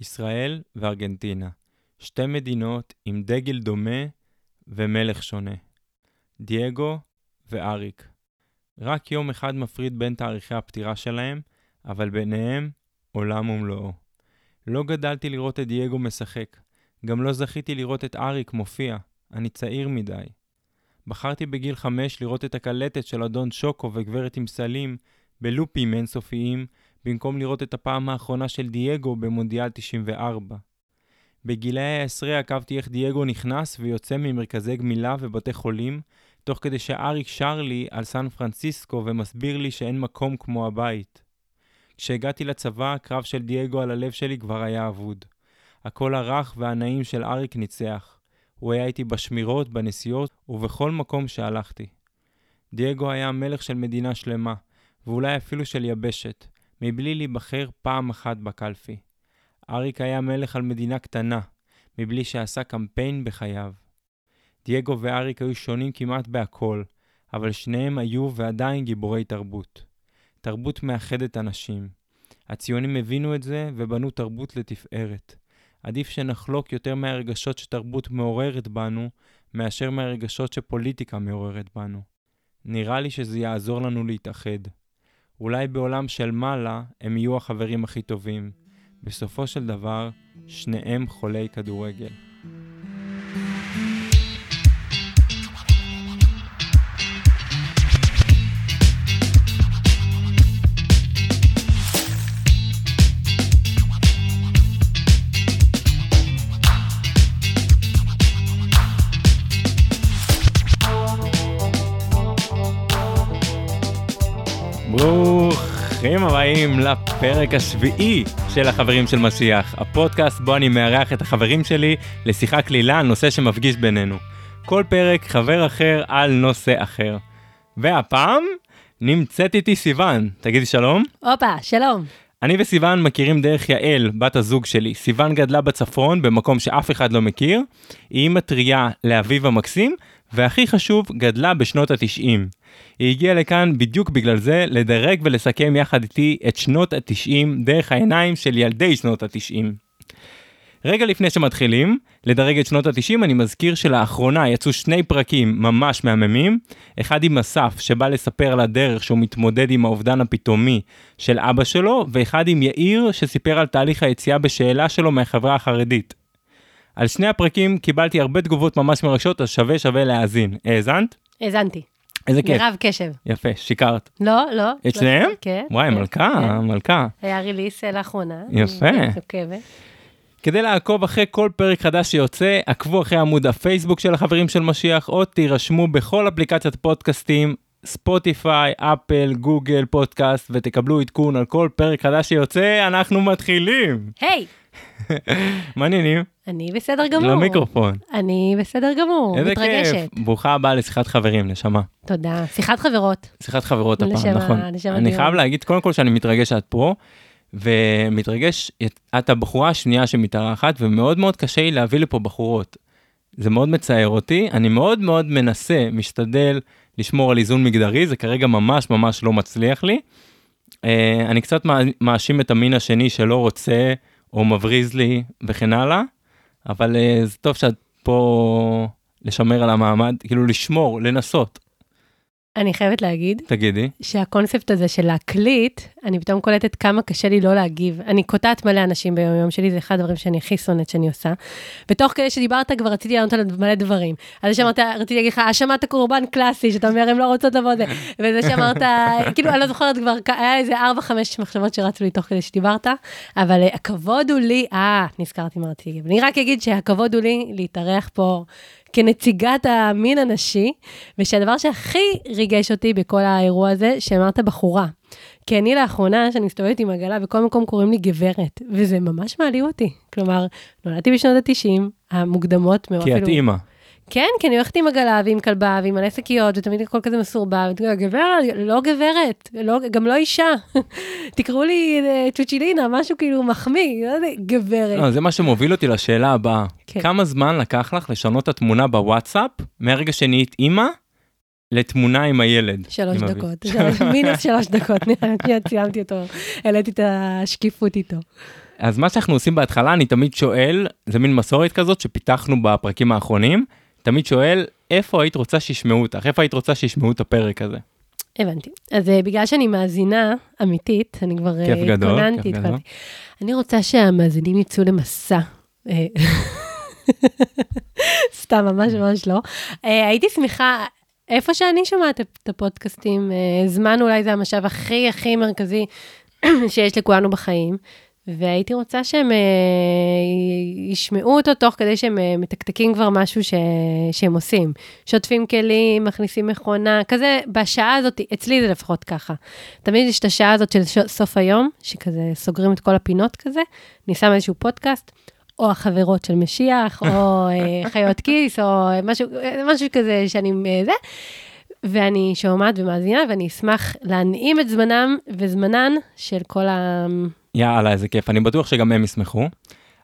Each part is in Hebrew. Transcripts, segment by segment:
ישראל וארגנטינה, שתי מדינות עם דגל דומה ומלך שונה. דייגו ואריק. רק יום אחד מפריד בין תאריכי הפטירה שלהם, אבל ביניהם עולם ומלואו. לא גדלתי לראות את דייגו משחק, גם לא זכיתי לראות את אריק מופיע, אני צעיר מדי. בחרתי בגיל חמש לראות את הקלטת של אדון שוקו וגברת עם סלים בלופים אינסופיים, במקום לראות את הפעם האחרונה של דייגו במונדיאל 94. בגילאי העשרה עקבתי איך דייגו נכנס ויוצא ממרכזי גמילה ובתי חולים, תוך כדי שאריק שר לי על סן פרנסיסקו ומסביר לי שאין מקום כמו הבית. כשהגעתי לצבא, הקרב של דייגו על הלב שלי כבר היה אבוד. הקול הרך והנעים של אריק ניצח. הוא היה איתי בשמירות, בנסיעות ובכל מקום שהלכתי. דייגו היה המלך של מדינה שלמה, ואולי אפילו של יבשת, מבלי להיבחר פעם אחת בקלפי. אריק היה מלך על מדינה קטנה, מבלי שעשה קמפיין בחייו. דייגו ואריק היו שונים כמעט בהכל, אבל שניהם היו ועדיין גיבורי תרבות. תרבות מאחדת אנשים. הציונים הבינו את זה ובנו תרבות לתפארת. עדיף שנחלוק יותר מהרגשות שתרבות מעוררת בנו, מאשר מהרגשות שפוליטיקה מעוררת בנו. נראה לי שזה יעזור לנו להתאחד. אולי בעולם של מעלה הם יהיו החברים הכי טובים. בסופו של דבר, שניהם חולי כדורגל. ברוכים הבאים לפרק השביעי של החברים של משיח, הפודקאסט בו אני מארח את החברים שלי לשיחה קלילה על נושא שמפגיש בינינו. כל פרק חבר אחר על נושא אחר. והפעם נמצאת איתי סיוון, תגידי שלום. הופה, שלום. אני וסיוון מכירים דרך יעל, בת הזוג שלי. סיוון גדלה בצפון, במקום שאף אחד לא מכיר. היא אימא טריה לאביו המקסים, והכי חשוב, גדלה בשנות התשעים. היא הגיעה לכאן בדיוק בגלל זה, לדרג ולסכם יחד איתי את שנות התשעים דרך העיניים של ילדי שנות התשעים. רגע לפני שמתחילים לדרג את שנות התשעים, אני מזכיר שלאחרונה יצאו שני פרקים ממש מהממים, אחד עם אסף שבא לספר על הדרך שהוא מתמודד עם האובדן הפתאומי של אבא שלו, ואחד עם יאיר שסיפר על תהליך היציאה בשאלה שלו מהחברה החרדית. על שני הפרקים קיבלתי הרבה תגובות ממש מרגשות, אז שווה שווה להאזין. האזנת? האזנתי. איזה כיף. מירב קשב. יפה, שיקרת. לא, לא. את שניהם? כן. וואי, כן, מלכה, כן. מלכה. היה ריליס לאחרונה. יפה. כדי לעקוב אחרי כל פרק חדש שיוצא, עקבו אחרי עמוד הפייסבוק של החברים של משיח, או תירשמו בכל אפליקציית פודקאסטים, ספוטיפיי, אפל, גוגל, פודקאסט, ותקבלו עדכון על כל פרק חדש שיוצא, אנחנו מתחילים. היי, מה העניינים? אני בסדר גמור. למיקרופון. אני בסדר גמור, איזה מתרגשת. כיף. ברוכה הבאה לשיחת חברים, נשמה. תודה. שיחת חברות. שיחת חברות הפעם, לשם ה- נכון. לשם אני. חייב להגיד, קודם כל שאני מתרגש שאת פה, ומתרגש, את הבחורה השנייה שמתארחת, ומאוד מאוד קשה לי להביא לפה בחורות. זה מאוד מצער אותי, אני מאוד מאוד מנסה, משתדל לשמור על איזון מגדרי, זה כרגע ממש ממש לא מצליח לי. אה, אני קצת מא- מאשים את המין השני שלא רוצה, או מבריז לי, וכן הלאה, אבל אה, זה טוב שאת פה לשמר על המעמד, כאילו לשמור, לנסות. אני חייבת להגיד תגידי. שהקונספט הזה של להקליט, אני פתאום קולטת כמה קשה לי לא להגיב. אני קוטעת מלא אנשים ביום יום שלי, זה אחד הדברים שאני הכי שונאת שאני עושה. ותוך כדי שדיברת כבר רציתי לענות על מלא דברים. אז זה שאמרת, רציתי להגיד לך, האשמת הקורבן קלאסי, שאתה אומר, הם לא רוצות לבוא זה. וזה שאמרת, כאילו, אני לא זוכרת כבר, היה איזה 4-5 מחשבות שרצו לי תוך כדי שדיברת, אבל הכבוד הוא לי, אה, נזכרתי מה רציתי להגיד. אני רק אגיד שהכבוד הוא לי להתארח פה כנציגת המין הנשי, ושהדבר שהכי ריגש אותי בכל האירוע הזה, שאמרת בחורה. כי אני לאחרונה, שאני מסתובבת עם עגלה, בכל מקום קוראים לי גברת, וזה ממש מעליב אותי. כלומר, נולדתי בשנות ה-90, המוקדמות מאוד כי את אימא. כן, כי אני הולכת עם עגלה ועם כלבה ועם מלא שקיות, ותמיד הכל כזה יודע, גברת, לא גברת, לא, גם לא אישה. תקראו לי אה, צ'וצ'ילינה, משהו כאילו מחמיא, לא יודע, גברת. לא, זה מה שמוביל אותי לשאלה הבאה. כן. כמה זמן לקח לך לשנות את התמונה בוואטסאפ מהרגע שנהיית אימא לתמונה עם הילד? שלוש עם? דקות, מינוס שלוש דקות, נראה לי, סיימתי אותו, העליתי את השקיפות איתו. אז מה שאנחנו עושים בהתחלה, אני תמיד שואל, זה מין מסורת כזאת שפיתחנו בפרקים האחרונים, תמיד שואל, איפה היית רוצה שישמעו אותך? איפה היית רוצה שישמעו את הפרק הזה? הבנתי. אז אה, בגלל שאני מאזינה אמיתית, אני כבר אה, כיף גדול, התכוננתי, כיף גדול. אני רוצה שהמאזינים יצאו למסע. אה, סתם, ממש ממש לא. אה, הייתי שמחה, איפה שאני שומעת את הפודקאסטים, אה, זמן אולי זה המשאב הכי הכי מרכזי שיש לכולנו בחיים. והייתי רוצה שהם אה, ישמעו אותו תוך כדי שהם אה, מתקתקים כבר משהו ש... שהם עושים. שוטפים כלים, מכניסים מכונה, כזה, בשעה הזאת, אצלי זה לפחות ככה. תמיד יש את השעה הזאת של ש... סוף היום, שכזה סוגרים את כל הפינות כזה, אני שמה איזשהו פודקאסט, או החברות של משיח, או אה, חיות כיס, או משהו, אה, משהו כזה שאני... אה, זה. ואני שומעת ומאזינה, ואני אשמח להנעים את זמנם וזמנן של כל ה... יאללה, איזה כיף, אני בטוח שגם הם ישמחו.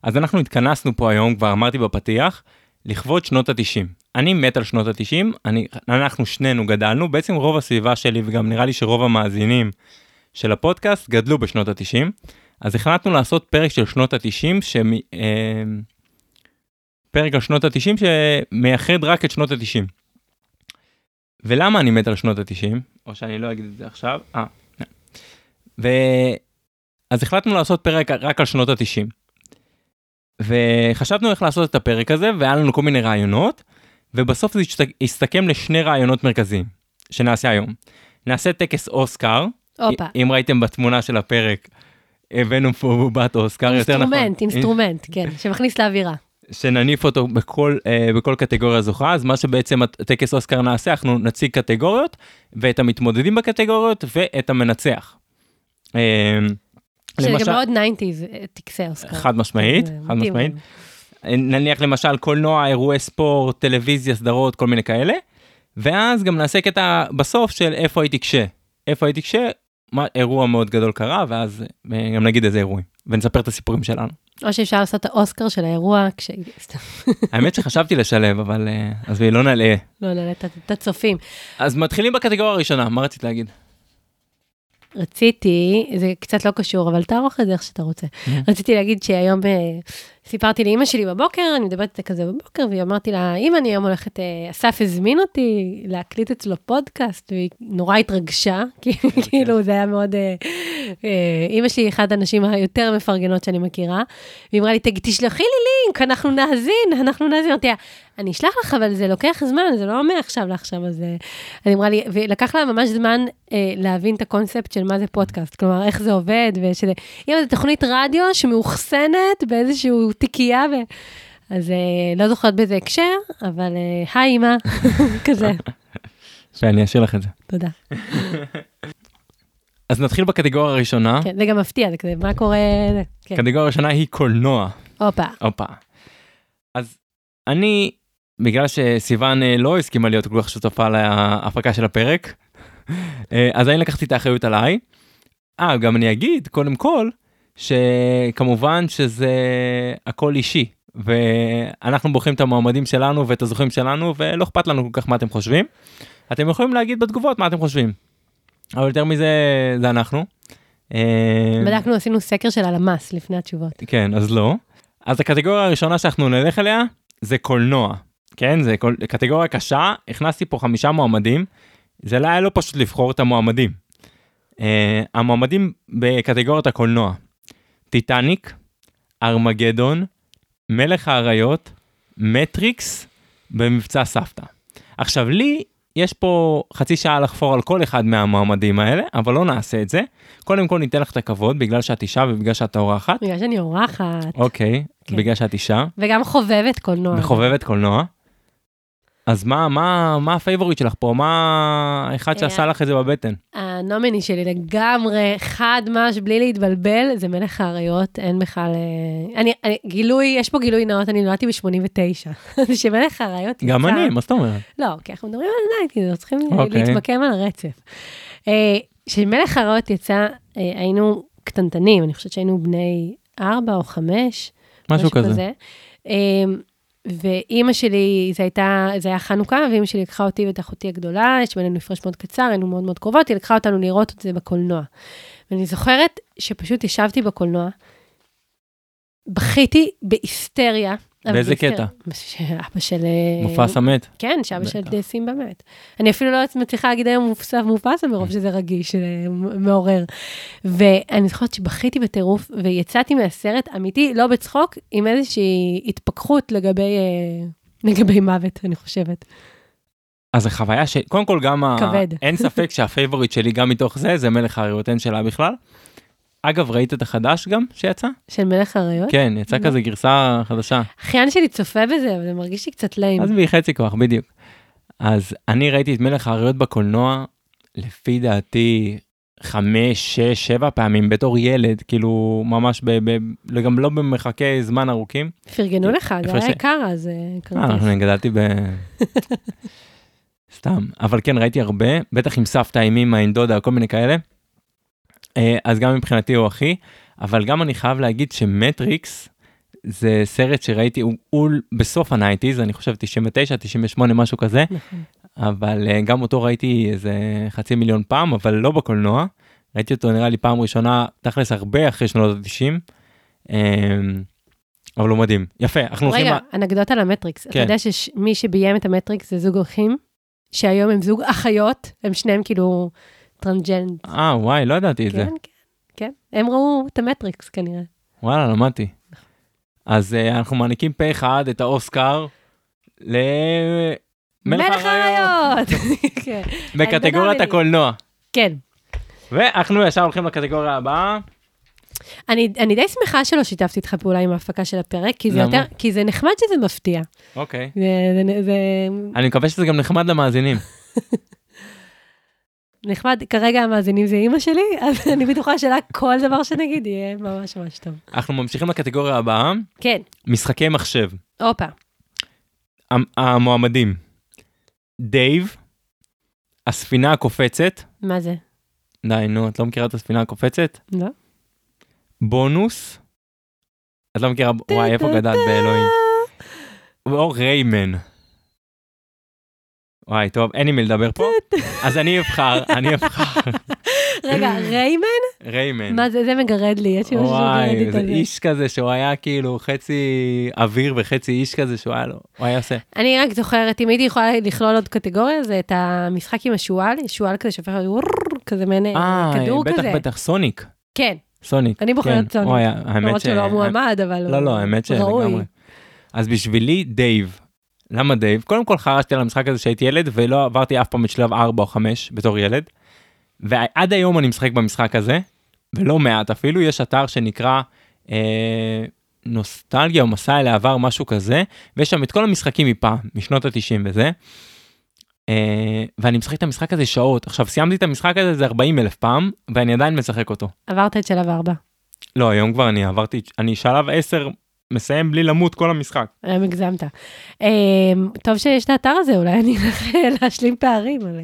אז אנחנו התכנסנו פה היום, כבר אמרתי בפתיח, לכבוד שנות ה-90. אני מת על שנות ה-90, אני, אנחנו שנינו גדלנו, בעצם רוב הסביבה שלי, וגם נראה לי שרוב המאזינים של הפודקאסט גדלו בשנות ה-90. אז החלטנו לעשות פרק של שנות ה-90, שמ... אה, פרק על שנות ה-90 שמייחד רק את שנות ה-90. ולמה אני מת על שנות ה-90? או שאני לא אגיד את זה עכשיו. אה, ו... אז החלטנו לעשות פרק רק על שנות ה-90. וחשבנו איך לעשות את הפרק הזה, והיה לנו כל מיני רעיונות, ובסוף זה הסתכם לשני רעיונות מרכזיים, שנעשה היום. נעשה טקס אוסקר, הופה. אם ראיתם בתמונה של הפרק, הבאנו פה בובת אוסקר, יותר נכון. אינסטרומנט, אינסטרומנט, כן, שמכניס לאווירה. שנניף אותו בכל, אה, בכל קטגוריה זוכה, אז מה שבעצם הטקס אוסקר נעשה, אנחנו נציג קטגוריות, ואת המתמודדים בקטגוריות, ואת המנצח. אה, שזה למשל- גם מאוד 90's, טקסי אוסקר. חד משמעית, חד. משמעית. נניח למשל קולנוע, אירועי ספורט, טלוויזיה, סדרות, כל מיני כאלה. ואז גם נעשה קטע בסוף של איפה הייתי כש. איפה הייתי כש, מה אירוע מאוד גדול קרה, ואז אה, גם נגיד איזה אירועים. ונספר את הסיפורים שלנו. או שאפשר לעשות את האוסקר של האירוע, כש... האמת שחשבתי לשלב, אבל אה, אז לא נלאה. לא נעלה את הצופים. אז מתחילים בקטגוריה הראשונה, מה רצית להגיד? רציתי, זה קצת לא קשור, אבל תערוך את זה איך שאתה רוצה. רציתי להגיד שהיום אה, סיפרתי לאימא שלי בבוקר, אני מדברת איתה כזה בבוקר, והיא אמרתי לה, אמא, אני היום הולכת, אה, אסף הזמין אותי להקליט אצלו פודקאסט, והיא נורא התרגשה, כי כאילו זה היה מאוד... אה, אה, אימא שלי היא אחת הנשים היותר מפרגנות שאני מכירה, והיא אמרה לי, "תג- תשלחי לי לינק, אנחנו נאזין, אנחנו נאזין. אמרתי לה, אני אשלח לך, אבל זה לוקח זמן, זה לא מעכשיו לעכשיו, אז... אני אמרה לי, ולקח לה ממש זמן אה, להבין את הקונספט של מה זה פודקאסט, כלומר, איך זה עובד, ושזה... אם זו תוכנית רדיו שמאוחסנת באיזשהו תיקייה, ו... אז אה, לא זוכרת באיזה הקשר, אבל אה, היי אמא, כזה, שאני אשאיר לך את זה. תודה. אז נתחיל בקטגוריה הראשונה. כן, זה גם מפתיע, זה כזה, מה קורה? כן, הקטגוריה הראשונה היא קולנוע. הופה. הופה. אז אני, בגלל שסיוון אה, לא הסכימה להיות כל כך שותפה להפקה של הפרק, אז אני לקחתי את האחריות עליי. אה, גם אני אגיד, קודם כל, שכמובן שזה הכל אישי, ואנחנו בוחרים את המועמדים שלנו ואת הזוכים שלנו, ולא אכפת לנו כל כך מה אתם חושבים. אתם יכולים להגיד בתגובות מה אתם חושבים. אבל יותר מזה, זה אנחנו. אה, בדקנו, עשינו סקר של הלמ"ס לפני התשובות. כן, אז לא. אז הקטגוריה הראשונה שאנחנו נלך אליה זה קולנוע. כן, זה קול... קטגוריה קשה, הכנסתי פה חמישה מועמדים, זה לא היה לא פשוט לבחור את המועמדים. Uh, המועמדים בקטגוריית הקולנוע, טיטניק, ארמגדון, מלך האריות, מטריקס במבצע סבתא. עכשיו לי יש פה חצי שעה לחפור על כל אחד מהמועמדים האלה, אבל לא נעשה את זה. קודם כל ניתן לך את הכבוד בגלל שאת אישה ובגלל שאת אורחת. בגלל שאני אורחת, אוקיי, כן. בגלל שאת אישה וגם חובבת קולנוע. וחובבת קולנוע. אז מה, מה, מה ה favorite שלך פה? מה האחד שעשה אה, לך את זה בבטן? ה nominee שלי לגמרי, חד מש, בלי להתבלבל, זה מלך האריות, אין בכלל... אה, אני, אני, גילוי, יש פה גילוי נאות, אני נולדתי ב-89. אז שמלך האריות יצא... גם אני, מה זאת אומרת? לא, כי אנחנו מדברים על nineties, אנחנו צריכים אוקיי. להתמקם על הרצף. אה, כשמלך האריות יצא, אה, היינו קטנטנים, אני חושבת שהיינו בני ארבע או חמש. משהו כזה. ואימא שלי, זה הייתה, זה היה חנוכה, ואימא שלי לקחה אותי ואת אחותי הגדולה, יש בינינו הפרש מאוד קצר, היינו מאוד מאוד קרובות, היא לקחה אותנו לראות את זה בקולנוע. ואני זוכרת שפשוט ישבתי בקולנוע, בכיתי בהיסטריה. באיזה. קטע? שאבא של... אה, מופסה מת. כן, שאבא של. סימבה מת. אני אפילו לא מצליחה להגיד היום מופסה מופסה מרוב שזה רגיש, אה, מעורר. ואני זוכרת שבכיתי בטירוף, ויצאתי מהסרט אמיתי, לא בצחוק, עם איזושהי התפכחות לגבי, אה, לגבי מוות, אני חושבת. אז זו חוויה ש... קודם כל גם ה... כבד. אין ספק שה favorite שלי גם מתוך זה, זה מלך האריות, אין שאלה בכלל. אגב, ראית את החדש גם שיצא? של מלך האריות. כן, יצא לא. כזה גרסה חדשה. אחיין שלי צופה בזה, אבל זה מרגיש לי קצת ליים. אז בי חצי כוח, בדיוק. אז אני ראיתי את מלך האריות בקולנוע, לפי דעתי, חמש, שש, שבע פעמים בתור ילד, כאילו ממש ב... ב... גם לא במרחקי זמן ארוכים. פרגנו לך, זה היה יקר אז, אה, כרטיס. אני גדלתי ב... סתם. אבל כן, ראיתי הרבה, בטח עם סבתא, עם אמא, עם דודה, כל מיני כאלה. אה, אז גם מבחינתי הוא אחי, אבל גם אני חייב להגיד שמטריקס זה סרט שראיתי, הוא, הוא בסוף ה nineties, אני חושב 99, 98, משהו כזה, נכון. אבל אה, גם אותו ראיתי איזה חצי מיליון פעם, אבל לא בקולנוע. ראיתי אותו נראה לי פעם ראשונה, תכלס הרבה אחרי שנות ה-90. אבל הוא מדהים. יפה, אנחנו הולכים... רגע, אנקדוטה למטריקס. אתה כן. יודע שמי שביים את המטריקס זה זוג אחים, שהיום הם זוג אחיות, הם שניהם כאילו טרנסג'נדר. אה, וואי, לא ידעתי את זה. כן, כן, כן. הם ראו את המטריקס כנראה. וואלה, למדתי. אז אה, אנחנו מעניקים פה אחד את האוסקר למלך מלך האריות! כן. בקטגוריית הקולנוע. כן. ואנחנו ישר הולכים לקטגוריה הבאה. אני, אני די שמחה שלא שיתפתי איתך פעולה עם ההפקה של הפרק, כי זה, למה? יותר, כי זה נחמד שזה מפתיע. אוקיי. זה, זה, זה אני מקווה שזה גם נחמד למאזינים. נחמד, כרגע המאזינים זה אימא שלי, אז אני בטוחה שלה כל דבר שנגיד יהיה ממש ממש טוב. אנחנו ממשיכים לקטגוריה הבאה, כן, משחקי מחשב. הופה. המ- המועמדים, דייב, הספינה הקופצת, מה זה? די, נו, את לא מכירה את הספינה הקופצת? לא? בונוס, את לא מכירה, וואי, איפה גדלת באלוהים? או ריימן. וואי, טוב, אין עם מי לדבר פה, אז אני אבחר, אני אבחר, רגע, ריימן? ריימן. מה זה, זה מגרד לי, יש לי משהו שמגרד לי וואי, את זה זה. איש כזה שהוא היה כאילו חצי אוויר וחצי איש כזה שהוא היה לו, הוא היה עושה. אני רק זוכרת, אם הייתי יכולה לכלול עוד קטגוריה, זה את המשחק עם השועל, שועל כזה שהופך להיות כזה מעין אה, כדור בטח, כזה. בטח, סוניק, כן, סוניק. אני בוחרת כן. סוניק. וואי, למרות ש... שהוא לא מועמד, אבל הוא לא, לא, האמת. שלגמרי. אז בשבילי, דייב. למה דייב? קודם כל חרשתי על המשחק הזה שהייתי ילד, ולא עברתי אף פעם את שלב 4 או 5 בתור ילד. ועד היום אני משחק במשחק הזה, ולא מעט אפילו, יש אתר שנקרא אה, נוסטלגיה או מסע אל העבר, משהו כזה, ויש שם את כל המשחקים מפעם, משנות ה-90 וזה. אה, ואני משחק את המשחק הזה שעות. עכשיו, סיימתי את המשחק הזה איזה 40 אלף פעם, ואני עדיין משחק אותו. עברת את שלב ארבע. לא, היום כבר אני עברתי, אני שלב 10 מסיים בלי למות כל המשחק. היום הגזמת. אמ, טוב שיש את האתר הזה, אולי אני אלך להשלים פערים. על-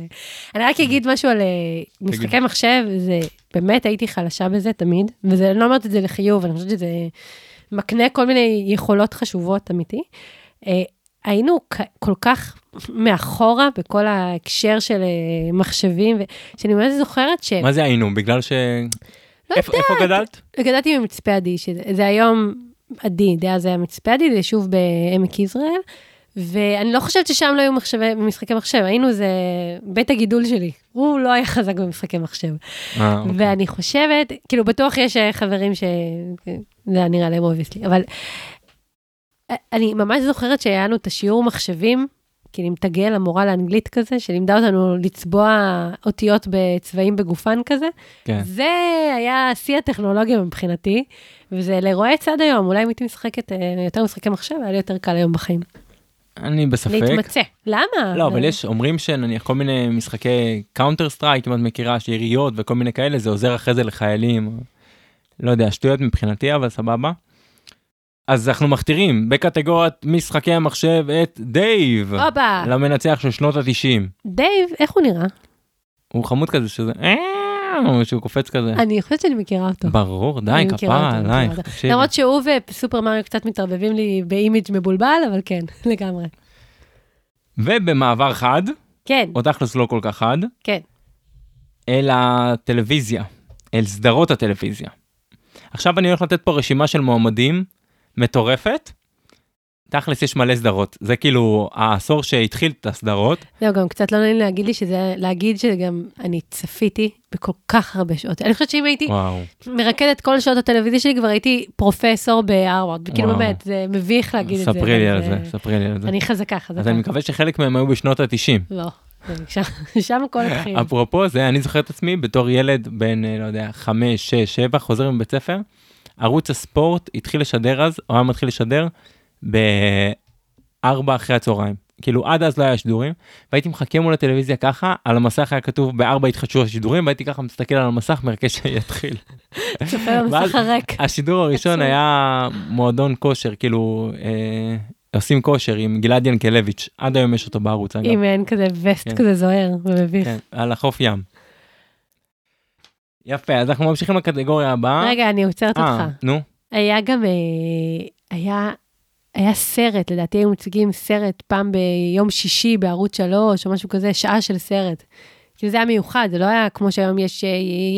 אני רק אגיד משהו על אה, משחקי מחשב, זה באמת הייתי חלשה בזה תמיד, ואני לא אומרת את זה לחיוב, אני חושבת שזה מקנה כל מיני יכולות חשובות, אמיתי. אה, היינו כל כך מאחורה בכל ההקשר של אה, מחשבים, שאני באמת זוכרת ש... מה זה היינו? בגלל ש... לא איפה איפה גדלת? גדלתי במצפה עדי, שזה זה היום עדי, דאז היה מצפה עדי, זה יישוב בעמק יזרעאל, ואני לא חושבת ששם לא היו מחשבי, משחקי מחשב, היינו, זה בית הגידול שלי. הוא לא היה חזק במשחקי מחשב. אה, אוקיי. ואני חושבת, כאילו, בטוח יש אה, חברים ש... זה היה נראה להם obviously, אבל אה, אני ממש זוכרת שהיה לנו את השיעור מחשבים, כאילו עם תגל, המורה לאנגלית כזה, שלימדה אותנו לצבוע אותיות בצבעים בגופן כזה. כן. זה היה שיא הטכנולוגיה מבחינתי, וזה לרועץ עד היום. אולי אם הייתי משחקת אה, יותר משחקי מחשב, היה לי יותר קל היום בחיים. אני בספק. להתמצא. למה? לא, אבל זה- יש, אומרים שנניח כל מיני משחקי קאונטר סטרייק, אם את מכירה, שיריות וכל מיני כאלה, זה עוזר אחרי זה לחיילים. לא יודע, שטויות מבחינתי, אבל סבבה. אז אנחנו מכתירים בקטגוריית משחקי המחשב את דייב, הופה, למנצח של שנות ה-90. דייב, איך הוא נראה? הוא חמוד כזה שזה, אה, שהוא קופץ כזה. אני חושבת שאני מכירה אותו. ברור, די, כפרה עלייך. למרות שהוא וסופר מריו קצת מתערבבים לי ב image מבולבל, אבל כן, לגמרי. ובמעבר חד, כן, או תכלס לא כל כך חד, כן. אל הטלוויזיה, אל סדרות הטלוויזיה. עכשיו אני הולך לתת פה רשימה של מועמדים מטורפת. תכלס יש מלא סדרות, זה כאילו העשור שהתחיל את הסדרות. זהו, גם קצת לא נעים להגיד לי שזה, להגיד שגם אני צפיתי בכל כך הרבה שעות. אני חושבת שאם הייתי וואו. מרקדת כל שעות הטלוויזיה שלי, כבר הייתי פרופסור בהרווארד. כאילו. באמת, זה מביך להגיד את זה. ספרי לי על זה, ספרי לי על זה. אני חזקה, חזקה. אז אני מקווה שחלק מהם היו בשנות ה-90. לא, שם- הכל התחיל. אפרופו זה, אני זוכר את עצמי בתור ילד בן, אה, לא יודע, חמש, שש, שבע, חוזר מבית ספר, ערוץ הספורט התחיל לשדר אז, או היה מתחיל לשדר, בארבע אחרי הצהריים. כאילו עד אז לא היה שידורים, והייתי מחכה מול הטלוויזיה ככה, על המסך היה כתוב בארבע התחדשו השידורים, והייתי ככה מסתכל על המסך, מחכה שיתחיל. צופה במסך הריק. השידור הראשון. היה מועדון כושר, כאילו, אה, עושים כושר עם גלעד ינקלביץ', עד היום יש אותו בערוץ אגב. עם מעין כזה וסט כן. כזה זוהר ומביך. כן, על החוף ים. יפה, אז אנחנו ממשיכים לקטגוריה הבאה. רגע, אני עוצרת אה, אותך. נו, היה גם, אה, היה, היה סרט, לדעתי היו מציגים סרט פעם ביום שישי בערוץ 3 או משהו כזה, שעה של סרט. כאילו זה היה מיוחד, זה לא היה כמו שהיום יש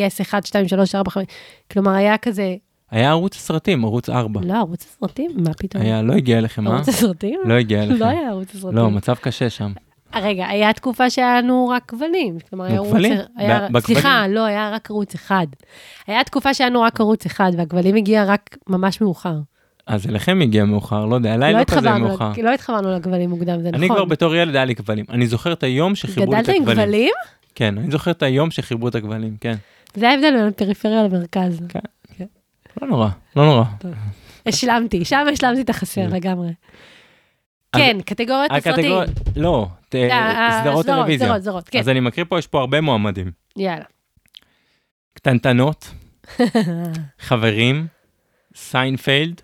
יס 1, 2, 3, 4, 5, כלומר היה כזה, היה ערוץ הסרטים, ערוץ 4. לא, ערוץ הסרטים? מה פתאום? היה, לא הגיע אליכם, אה? ערוץ הסרטים? לא הגיע אליכם. לא היה ערוץ הסרטים. לא, מצב קשה שם. רגע, היה תקופה שהיה לנו רק כבלים. כלומר, היה ערוץ... כבלים? היה- בכבלים? סליחה, לא, היה רק ערוץ אחד. היה תקופה שהיה לנו רק ערוץ אחד, והכבלים הגיע רק ממש מאוחר. אז אליכם הגיע מאוחר, לא יודע, אליי לא לא כזה מאוחר. לא התחברנו לכבלים מוקדם, זה נכון. אני כבר בתור ילד היה לי כבלים. אני זוכר את היום שחיברו את גדלת עם הכבלים. כבלים? כן, אני זוכר את היום שחיברו את הכבלים, כן. זה ההבדל בין הפריפריה למרכז. לא נורא, לא נורא. השלמתי, שם השלמתי את החסר כן. לגמרי. כן, קטגוריית הסרטים. לא, ת- אה, סדרות טלוויזיה. סדרות, סדרות, כן. אז אני מקריא פה, יש פה הרבה מועמדים. יאללה. קטנטנות, חברים, סיינפלד,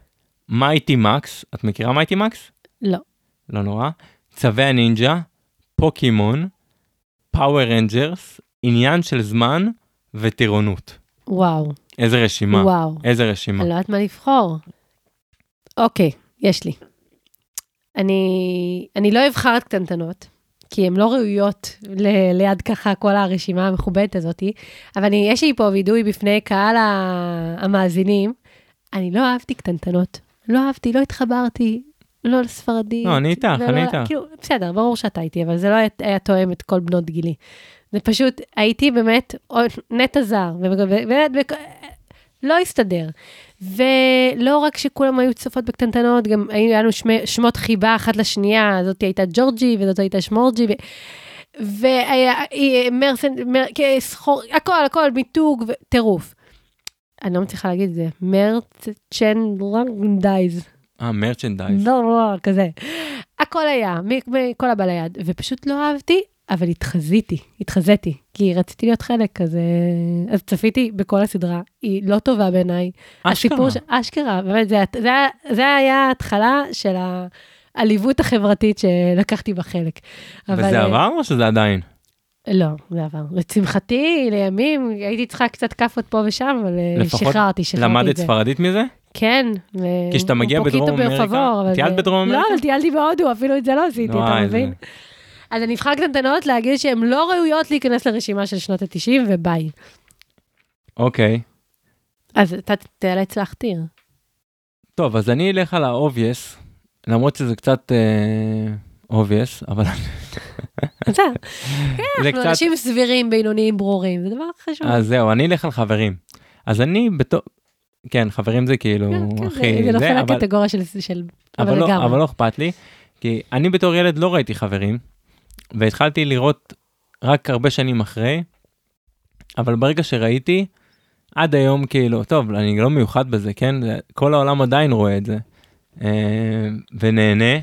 מייטי מקס, את מכירה מייטי מקס? לא. לא נורא. צבי הנינג'ה, פוקימון, פאוור רנג'רס, עניין של זמן וטירונות. וואו, איזה רשימה, וואו. איזה רשימה. אני לא יודעת מה לבחור. אוקיי, יש לי. אני, אני לא אבחר את קטנטנות, כי הן לא ראויות ל, ליד ככה כל הרשימה המכובדת הזאתי, אבל אני, יש לי פה וידוי בפני קהל המאזינים. אני לא אהבתי קטנטנות. לא אהבתי, לא התחברתי, לא לספרדית. לא, אני איתך, ולא- אני איתך. כאילו, בסדר, ברור שאתה איתי, אבל זה לא היה, היה תואם את כל בנות גילי. זה פשוט, הייתי באמת נטע זר, ובאמת, לא הסתדר. ולא רק שכולם היו צופות בקטנטנות, גם היו לנו שמי, שמות חיבה אחת לשנייה, זאת הייתה ג'ורג'י וזאת הייתה שמורג'י, ו... והיה אה, מרסן, מר, סחור, הכל, הכל, מיתוג וטירוף. אני לא מצליחה להגיד את זה, מרצ'נדייז, אה, מרצ'נדייז. לא, לא, כזה. הכל היה, מכל הבא ליד, ופשוט לא אהבתי, אבל התחזיתי, התחזיתי, כי רציתי להיות חלק, אז, אה, אז צפיתי בכל הסדרה, היא לא טובה בעיניי. הסיפור, ש... אשכרה, באמת, זה, זה, זה היה ההתחלה של העליבות החברתית שלקחתי בה חלק. אבל, וזה אה, עבר או שזה עדיין? לא, זה עבר. לשמחתי, לימים, הייתי צריכה קצת כאפות פה ושם, אבל אה, לפחות שחררתי, שחררתי את למדת זה. ספרדית מזה? כן. כשאתה מגיע בדרום אמריקה- טיילת בדרום לא, אמריקה? אבל טיילתי בהודו, אפילו את זה לא עשיתי, אתה מבין? אז אני אבחר קטנטנות להגיד שהן לא ראויות להיכנס לרשימה של שנות ה-90, וביי. אוקיי. אז אתה תיאלץ להכתיר. טוב, אז אני אלך על ה-obvious, למרות שזה קצת אה, obvious, אבל זה אנחנו קצת... אנשים סבירים, בינוניים, ברורים, זה דבר חשוב. אז זהו, אני אלך על חברים. אז אני בתור... כן, חברים זה כאילו כן, כן, הכי... זה נופל אבל- לקטגוריה של... אבל, לא, לגמרי. אבל לא אכפת לי, כי אני בתור ילד לא ראיתי חברים, והתחלתי לראות רק הרבה שנים אחרי, אבל ברגע שראיתי, עד היום כאילו, טוב, אני לא מיוחד בזה, כן? כל העולם עדיין רואה את זה, אה, ונהנה.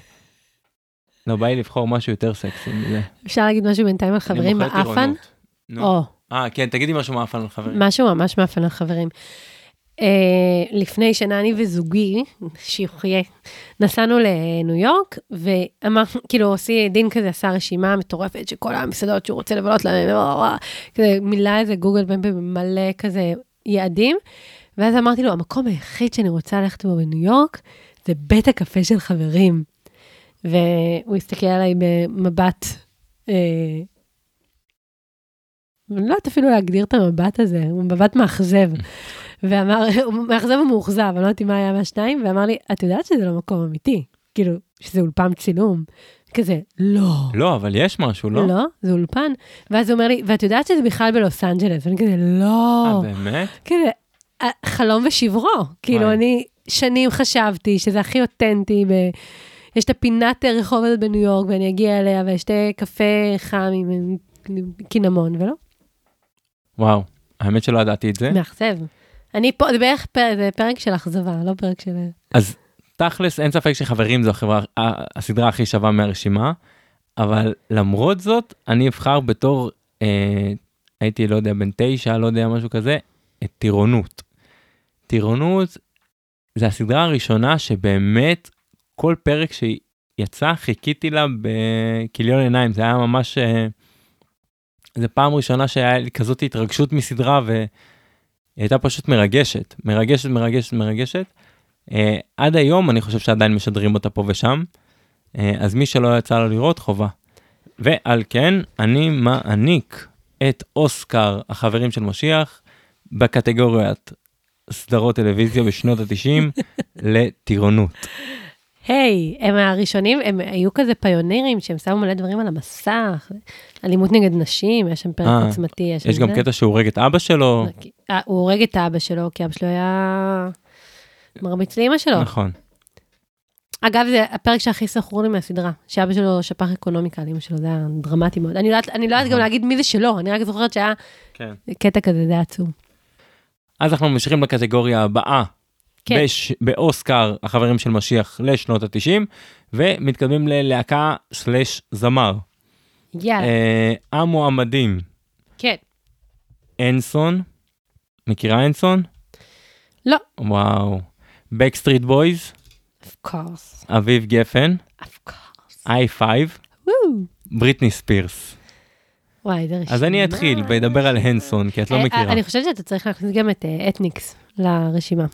לא, בא לי לבחור משהו יותר סקסי מזה. אפשר להגיד משהו בינתיים על חברים? טירונות. נו. אה, כן, תגידי משהו מאפן על חברים. משהו ממש מאפן על חברים. Uh, לפני שנה אני וזוגי, שיחיה, נסענו לניו יורק, ואמר, כאילו, עושי, דין כזה עשה רשימה מטורפת של כל המסעדות שהוא רוצה לבלות להם, כזה מילא איזה גוגל במלא כזה יעדים, ואז אמרתי לו, המקום היחיד שאני רוצה ללכת בו בניו יורק, זה בית הקפה של חברים. והוא הסתכל עליי במבט, אה, אני לא יודעת אפילו להגדיר את המבט הזה, הוא מבט מאכזב. ואמר, הוא מאכזב ומאוכזב, אני לא יודעת מה היה מהשניים, ואמר לי, את יודעת שזה לא מקום אמיתי, כאילו, שזה אולפן צילום. כזה, לא. לא, אבל יש משהו, לא? לא, זה אולפן. ואז הוא אומר לי, ואת יודעת שזה בכלל בלוס אנג'לס? ואני כזה, לא. אה, באמת? כזה, אה, חלום ושברו. כאילו. אני שנים חשבתי שזה הכי אותנטי, ב... יש את הפינת רחוב הזאת בניו יורק, ואני אגיע אליה, ואשתה קפה חם עם קינמון, ולא, וואו, האמת שלא ידעתי את זה. מאכזב. אני פה, זה בערך פרק, זה פרק של אכזבה, לא פרק של... אז תכלס, אין ספק שחברים זו החברה, הסדרה הכי שווה מהרשימה, אבל למרות זאת, אני אבחר בתור, אה, הייתי, לא יודע, בן תשע, לא יודע, משהו כזה, את טירונות. טירונות זה הסדרה הראשונה שבאמת, כל פרק שיצא, חיכיתי לה בכיליון עיניים, זה היה ממש... אה, זה פעם ראשונה שהיה לי כזאת התרגשות מסדרה, והיא הייתה פשוט מרגשת, מרגשת, מרגשת, מרגשת. Uh, עד היום אני חושב שעדיין משדרים אותה פה ושם, uh, אז מי שלא יצא לו לראות חובה. ועל כן אני מעניק את אוסקר החברים של משיח בקטגוריית סדרות טלוויזיה בשנות ה-90 לטירונות. היי, הם הראשונים, הם היו כזה פיונירים שהם שמו מלא דברים על המסך, אלימות נגד נשים, יש שם פרק אה, עוצמתי, יש שם יש גם זה. קטע שהוא הורג את אבא שלו, אה, הוא הורג את אבא שלו, כי אבא שלו היה מרביץ לאמא שלו. נכון. אגב, זה הפרק שהכי זכור לי מהסדרה, שאבא שלו שפך אקונומיקה על אמא שלו, זה היה דרמטי מאוד. אני לא יודעת- לא יודעת גם נכון. להגיד מי זה שלו, אני רק זוכרת שהיה כן. קטע כזה, זה היה עצוב. אז אנחנו ממשיכים לקטגוריה הבאה, כן. בש... באוסקר החברים של משיח לשנות ה-90, ומתקדמים ללהקה סלאש זמר. יאללה, אה, המועמדים, כן. אנסון, מכירה אנסון? לא. וואו. בקסטריט בויז, of course, אביב גפן, of course. i5, וואו. בריטני ספירס. וואי, זה רשימה. אז אני אתחיל ואדבר על הנסון, כי את לא אה, מכירה. אני חושבת שאתה צריך להכניס גם את אה, אתניקס לרשימה.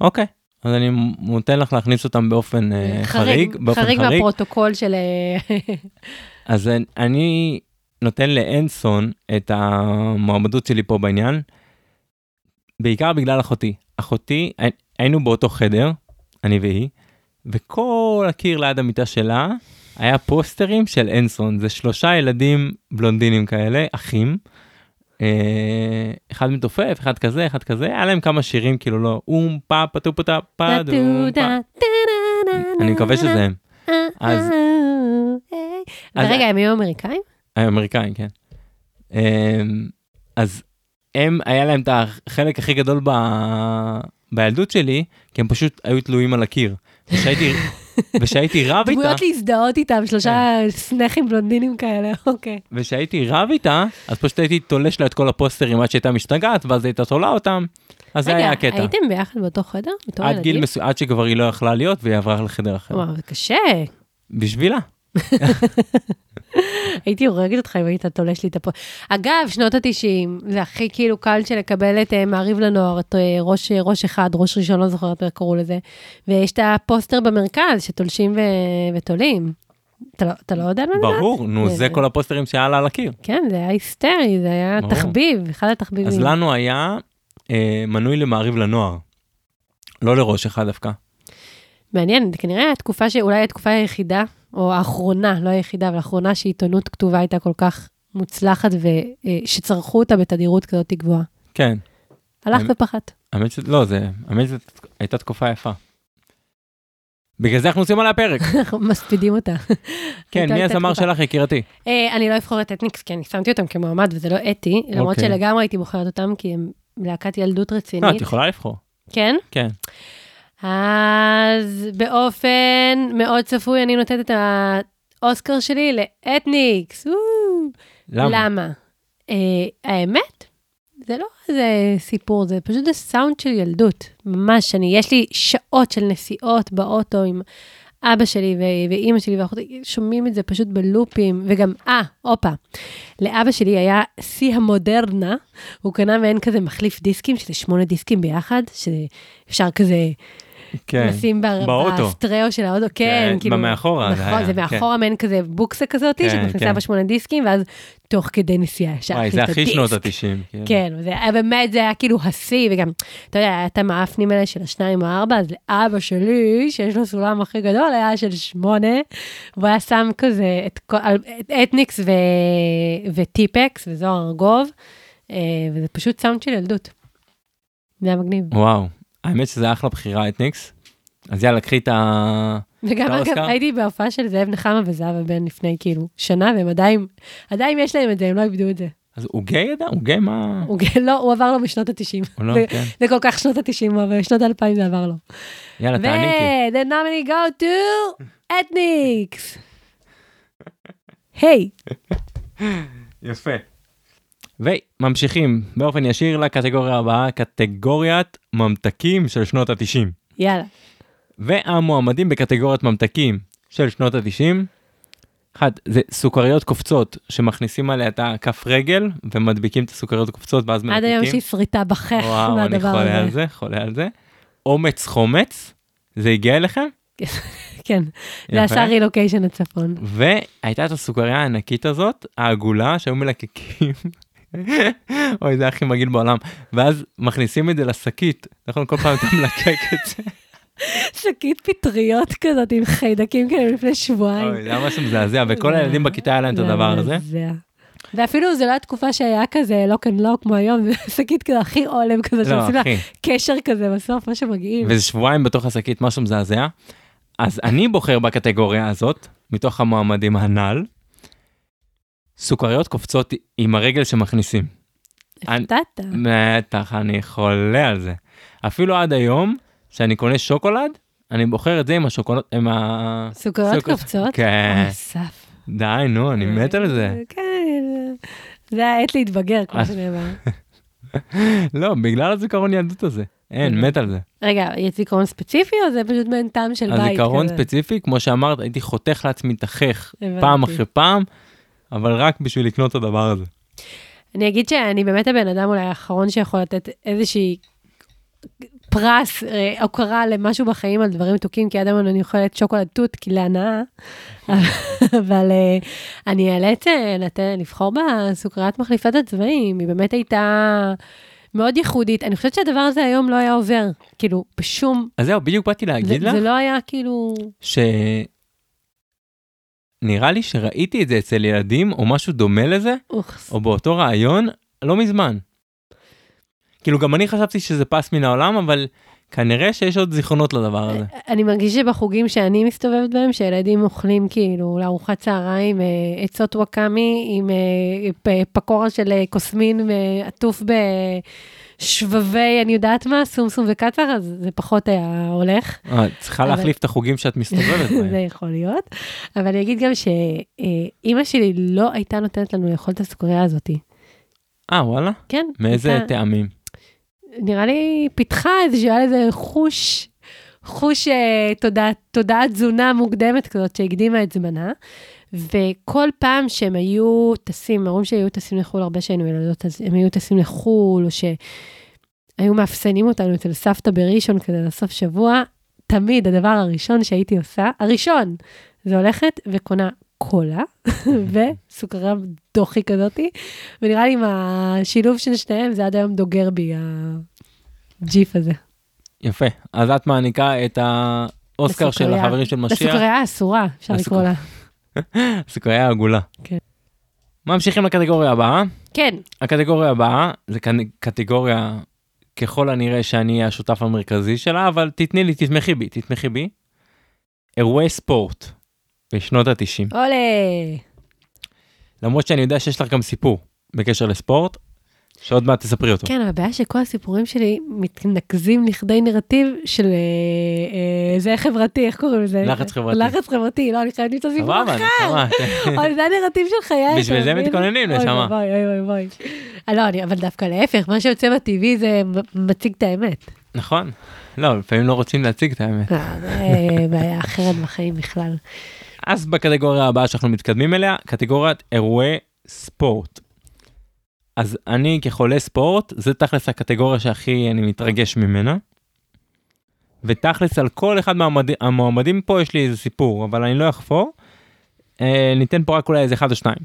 אוקיי. אז אני נותן לך להכניס אותם באופן אה, חריג, באופן חריג חריג. מהפרוטוקול של... אה, אז אני- נותן לאנסון את המועמדות שלי פה בעניין, בעיקר בגלל אחותי. אחותי, הי- היינו באותו חדר, אני והיא, וכל הקיר ליד המיטה שלה היה פוסטרים של אנסון. זה שלושה ילדים בלונדינים כאלה, אחים. אה, אחד מתופף, אחד כזה, אחד כזה, היה להם כמה שירים כאילו לא, אום פה פטו פטה פה. אני מקווה שזה הם. אז- אז- רגע, הם היו אמריקאים? האמריקאים, כן. אמ, אז הם, היה להם את החלק הכי גדול ב... בילדות שלי, כי הם פשוט היו תלויים על הקיר. ושהייתי, ושהייתי רב איתה, דמויות להזדהות איתם, שלושה סנכים בלונדינים כאלה, אוקיי. ושהייתי רב איתה, אז פשוט הייתי תולש לה את כל הפוסטרים עד שהייתה משתגעת, ואז הייתה תולה אותם, אז זה היה רגע, הקטע. הייתם ביחד באותו חדר? בתור ילדים? עד שכבר היא לא יכלה להיות, והיא עברה לחדר אחר. וואו, זה קשה. בשבילה. הייתי הורגת אותך אם היית תולש לי את הפוסט. אגב, שנות ה-90, זה הכי כאילו קל של לקבל את אה, מעריב לנוער, את אה, ראש, ראש אחד, ראש ראשון, לא זוכרת איך קראו לזה. ויש את הפוסטר במרכז שתולשים ו- ותולים. אתה לא, אתה לא יודע על מה לדעת? ברור, נו, זה- זה כל הפוסטרים שהיה לה על הקיר. כן, זה היה היסטרי, זה היה ברור. תחביב, אחד התחביבים. אז לנו היה אה, מנוי למעריב לנוער. לא לראש אחד דווקא. מעניין, כנראה התקופה שאולי התקופה היחידה, או האחרונה, לא היחידה, אבל האחרונה שעיתונות כתובה הייתה כל כך מוצלחת ושצרכו אותה בתדירות כזאת גבוהה. כן. הלך ופחת. האמת ש... לא, זה... האמת שזאת הייתה תקופה יפה. בגלל זה אנחנו עושים על הפרק. אנחנו מספידים אותה. כן, מי הזמר. שלך, יקירתי? אה, אני לא אבחור את אתניקס, כי אני שמתי אותם כמועמד, וזה לא אתי, למרות אוקיי. שלגמרי הייתי בוחרת אותם, כי הם להקת ילדות לא, רצינית. את יכולה לבחור. כן? כן. אז באופן מאוד צפוי, אני נותנת את האוסקר שלי לאתניקס. למה? למה? אה, האמת, זה לא איזה סיפור, זה פשוט הסאונד של ילדות. ממש, אני, יש לי שעות של נסיעות באוטו עם אבא שלי ו- ואימא שלי ואחותי, שומעים את זה פשוט בלופים, וגם, אה, הופה, לאבא שלי היה שיא המודרנה, הוא קנה מעין כזה מחליף דיסקים, שזה שמונה דיסקים ביחד, שאפשר כזה כן. לשים ב- באוטו. בסטריאו של האוטו, כן, כן, כאילו, במאחורה זה נכון, זה מאחורה מעין כזה בוקסה כזאת, כן, שאת מכניסה כן. בה שמונה דיסקים, ואז תוך כדי נסיעה ישר וואי, להכניס זה את הכי. שנות ה-90. כן, וזה היה באמת, זה היה כאילו השיא, וגם, אתה יודע, היה את המאפנים האלה של השניים או הארבע, אז לאבא שלי, שיש לו סולם הכי גדול, היה של שמונה, והוא היה שם כזה את, על- את אתניקס ו, וטיפקס וזוהר ארגוב, אה, וזה פשוט סאונד של ילדות. זה היה מגניב. וואו, האמת שזה אחלה בחירה אתניקס. אז יאללה, קחי את ה... וגם אגב? הייתי בהופעה של זאב נחמה וזהבה בן לפני כאילו שנה, והם עדיין, עדיין יש להם את זה, הם לא איבדו את זה. אז הוא גיי ידע? הוא גיי? מה? הוא ג- לא, הוא עבר לו בשנות ה-90. הוא לא? זה- כן. זה כל כך שנות ה-90, אבל בשנות ה-2000 זה עבר לו. יאללה, תעני איתי. ו- the nominee go to אתניקס. היי, יפה. וממשיכים באופן ישיר לקטגוריה הבאה, קטגוריית ממתקים של שנות ה-90. יאללה. והמועמדים בקטגוריית ממתקים של שנות ה-90, אחד, זה סוכריות קופצות שמכניסים עליה את הכף רגל ומדביקים את הסוכריות הקופצות ואז עד היום יש מנתקים. לי שריטה בחך וואו, אני מהדבר חולה על הזה. זה, חולה על זה. אומץ חומץ, זה הגיע אליכם? כן, זה. עשה רילוקיישן לצפון. והייתה את הסוכריה הענקית הזאת, העגולה, שהיו מלקקים. אוי, זה הכי מגעיל בעולם. ואז מכניסים את זה לשקית, נכון? כל פעם אתה מלקק את זה. שקית פטריות כזאת עם חיידקים כאלה לפני שבועיים. אוי, זה היה משהו מזעזע, וכל הילדים בכיתה היה להם את הדבר הזה. ואפילו זה לא התקופה שהיה כזה Lock and Lock כמו היום, שקית כזה הכי עולם כזה, לא, שעושים לה. קשר כזה בסוף, משהו מגעיל. וזה שבועיים בתוך השקית, משהו מזעזע. אז אני בוחר בקטגוריה הזאת, מתוך המועמדים הנ"ל, סוכריות קופצות עם הרגל שמכניסים. הפתעת. בטח, אני חולה על זה. אפילו עד היום, כשאני קונה שוקולד, אני בוחר את זה עם השוקולד, עם ה... סוכריות סוכר- קופצות? כן. אוי, סף. די, נו, אני מת על זה. כן, זה העת להתבגר, כמו אה. שנאמר. לא, בגלל הזיכרון ילדות הזה. אין, מת על זה. רגע, יש זיכרון ספציפי או זה פשוט מעין טעם של בית? הזיכרון כזה? ספציפי, כמו שאמרת, הייתי חותך לעצמי את החך. פעם אחרי פעם, אבל רק בשביל לקנות את הדבר הזה. אני אגיד שאני באמת הבן אדם אולי האחרון שיכול לתת איזושהי פרס, אה, הוקרה למשהו בחיים על דברים מתוקים, כי עד היום אני אוכלת שוקולד תות, כי להנאה, אבל אה, אני אאלץ אה, לבחור בסוכריית מחליפת הצבעים, היא באמת הייתה מאוד ייחודית. אני חושבת שהדבר הזה היום לא היה עובר, כאילו, בשום... אז זהו, בדיוק באתי זה, להגיד לך, זה לא היה כאילו... ש... נראה לי שראיתי את זה אצל ילדים, או משהו דומה לזה, אוכס. או באותו רעיון, לא מזמן. כאילו, גם אני חשבתי שזה פס מן העולם, אבל כנראה שיש עוד זיכרונות לדבר הזה. אני מרגיש שבחוגים שאני מסתובבת בהם, שילדים אוכלים כאילו לארוחת צהריים אה, עצות וואקאמי עם אה, פקורה של אה, קוסמין עטוף בשבבי, אני יודעת מה, סומסום וקצר, אז זה פחות היה הולך. אה, צריכה אבל- להחליף את החוגים שאת מסתובבת זה בהם. יכול להיות. אבל אני אגיד גם שאימא שלי לא הייתה נותנת לנו לאכול את הסוכריה הזאת. אה, וואלה? כן. מאיזה הייתה- טעמים? נראה לי פיתחה איזה שהיה לזה חוש, חוש אה, תודעת, תודעת תזונה מוקדמת כזאת שהקדימה את זמנה. וכל פעם שהם היו טסים, ההורים שלי היו טסים לחו"ל הרבה שהיינו ילדות, אז הם היו טסים לחו"ל, או שהיו מאפסנים אותנו אצל סבתא בראשון כזה לסוף שבוע, תמיד הדבר הראשון שהייתי עושה, הראשון, זה הולכת וקונה קולה וסוכריה דוחי כזאתי, ונראה לי עם השילוב של שניהם זה עד היום דוגר בי, הג'יפ הזה. יפה. אז את מעניקה את האוסקר של לסוכריה. החברים של משיח, לסוכריה האסורה, אפשר לקרוא לה. סוכריה עגולה. כן. ממשיכים לקטגוריה הבאה. כן, הקטגוריה הבאה זה קטגוריה ככל הנראה שאני אהיה השותף המרכזי שלה, אבל תתני לי, תתמכי בי, תתמכי בי. אירועי ספורט בשנות ה-90. עולה. למרות שאני יודע שיש לך גם סיפור בקשר לספורט, שעוד מעט תספרי אותו. כן, אבל הבעיה שכל הסיפורים שלי מתנקזים לכדי נרטיב של אה, אה, זה חברתי, איך קוראים לזה? לחץ חברתי. לחץ חברתי, לא, אני חייבת למצוא סיפור סבבה, אחר. נשמה. אבל זה הנרטיב של חיי. בשביל זה? מתכוננים, נשמה. אוי אוי אוי אוי. אה, לא, אני- אבל דווקא להפך, מה שיוצא בטבעי זה מציג את האמת. נכון. לא, לפעמים לא רוצים להציג את האמת. זה בעיה אחרת בחיים בכלל. אז בקטגוריה הבאה שאנחנו מתקדמים אליה, קטגוריית אירועי ספורט. אז אני כחולה ספורט, זה תכלס הקטגוריה שהכי אני מתרגש ממנה. ותכלס על כל אחד מהמועמדים, המועמדים פה יש לי איזה סיפור, אבל אני לא אחפור. אה, ניתן פה רק אולי איזה אחד או שניים.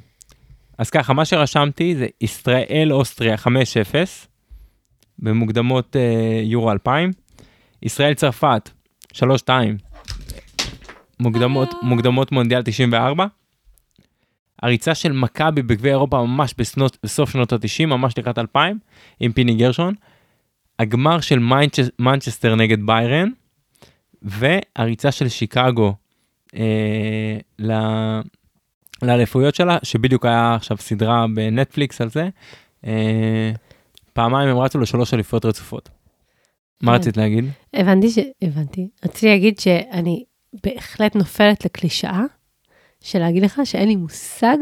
אז ככה, מה שרשמתי זה ישראל אוסטריה 5-0, במוקדמות אה, יורו 2000. ישראל צרפת 3-2, מוקדמות, מוקדמות מונדיאל 94. הריצה של מכבי בגביע אירופה ממש בסנות, בסוף שנות ה-90, ממש לקראת 2000, עם פיני גרשון. הגמר של מנצ'סטר נגד ביירן, והריצה של שיקגו אה, ל... לאליפויות שלה, שבדיוק היה עכשיו סדרה בנטפליקס על זה. אה, פעמיים הם רצו לשלוש אליפויות רצופות. מה כן. רצית להגיד? הבנתי ש... הבנתי. רציתי להגיד שאני בהחלט נופלת לקלישאה של להגיד לך שאין לי מושג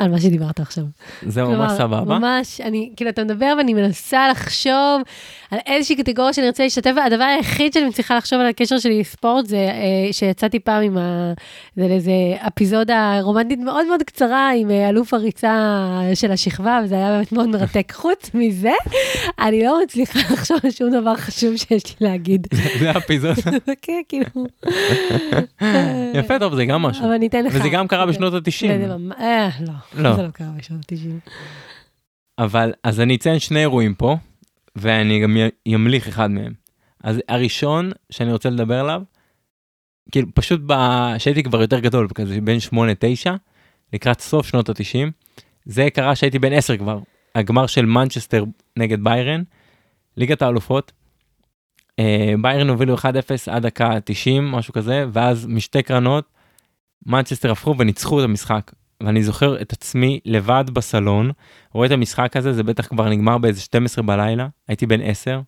על מה שדיברת עכשיו. זה ממש סבבה. ממש, אני, כאילו, אתה מדבר ואני מנסה לחשוב על איזושהי קטגוריה שאני רוצה להשתתף בה. הדבר היחיד שאני מצליחה לחשוב על הקשר שלי לספורט זה אה, שיצאתי פעם עם ה... זה לאיזה אפיזודה רומנטית מאוד מאוד קצרה עם אה, אלוף הריצה של השכבה, וזה היה באמת מאוד מרתק. חוץ מזה, אני לא מצליחה לחשוב על שום דבר חשוב שיש לי להגיד. זה האפיזודה. כן, כאילו... יפה, טוב, זה גם משהו. אבל אני אתן לך. וזה גם קרה בשנות וזה ה-90. ממש... אה, לא, לא. זה לא קרה בשנות ה-90. אבל, אז אני אציין שני אירועים פה, ואני גם אמליך אחד מהם. אז הראשון שאני רוצה לדבר עליו, כאילו פשוט ב- שהייתי כבר יותר גדול, כזה בין 8-9, לקראת סוף שנות ה-90, זה קרה שהייתי בן 10 כבר, הגמר של מנצ'סטר נגד ביירן, ליגת האלופות. אה, ביירן הובילו 1-0 עד דקה 90, משהו כזה, ואז משתי קרנות, מנצ'סטר הפכו וניצחו את המשחק. ואני זוכר את עצמי לבד בסלון, רואה את המשחק הזה, זה בטח כבר נגמר באיזה 12 בלילה, הייתי בן 10,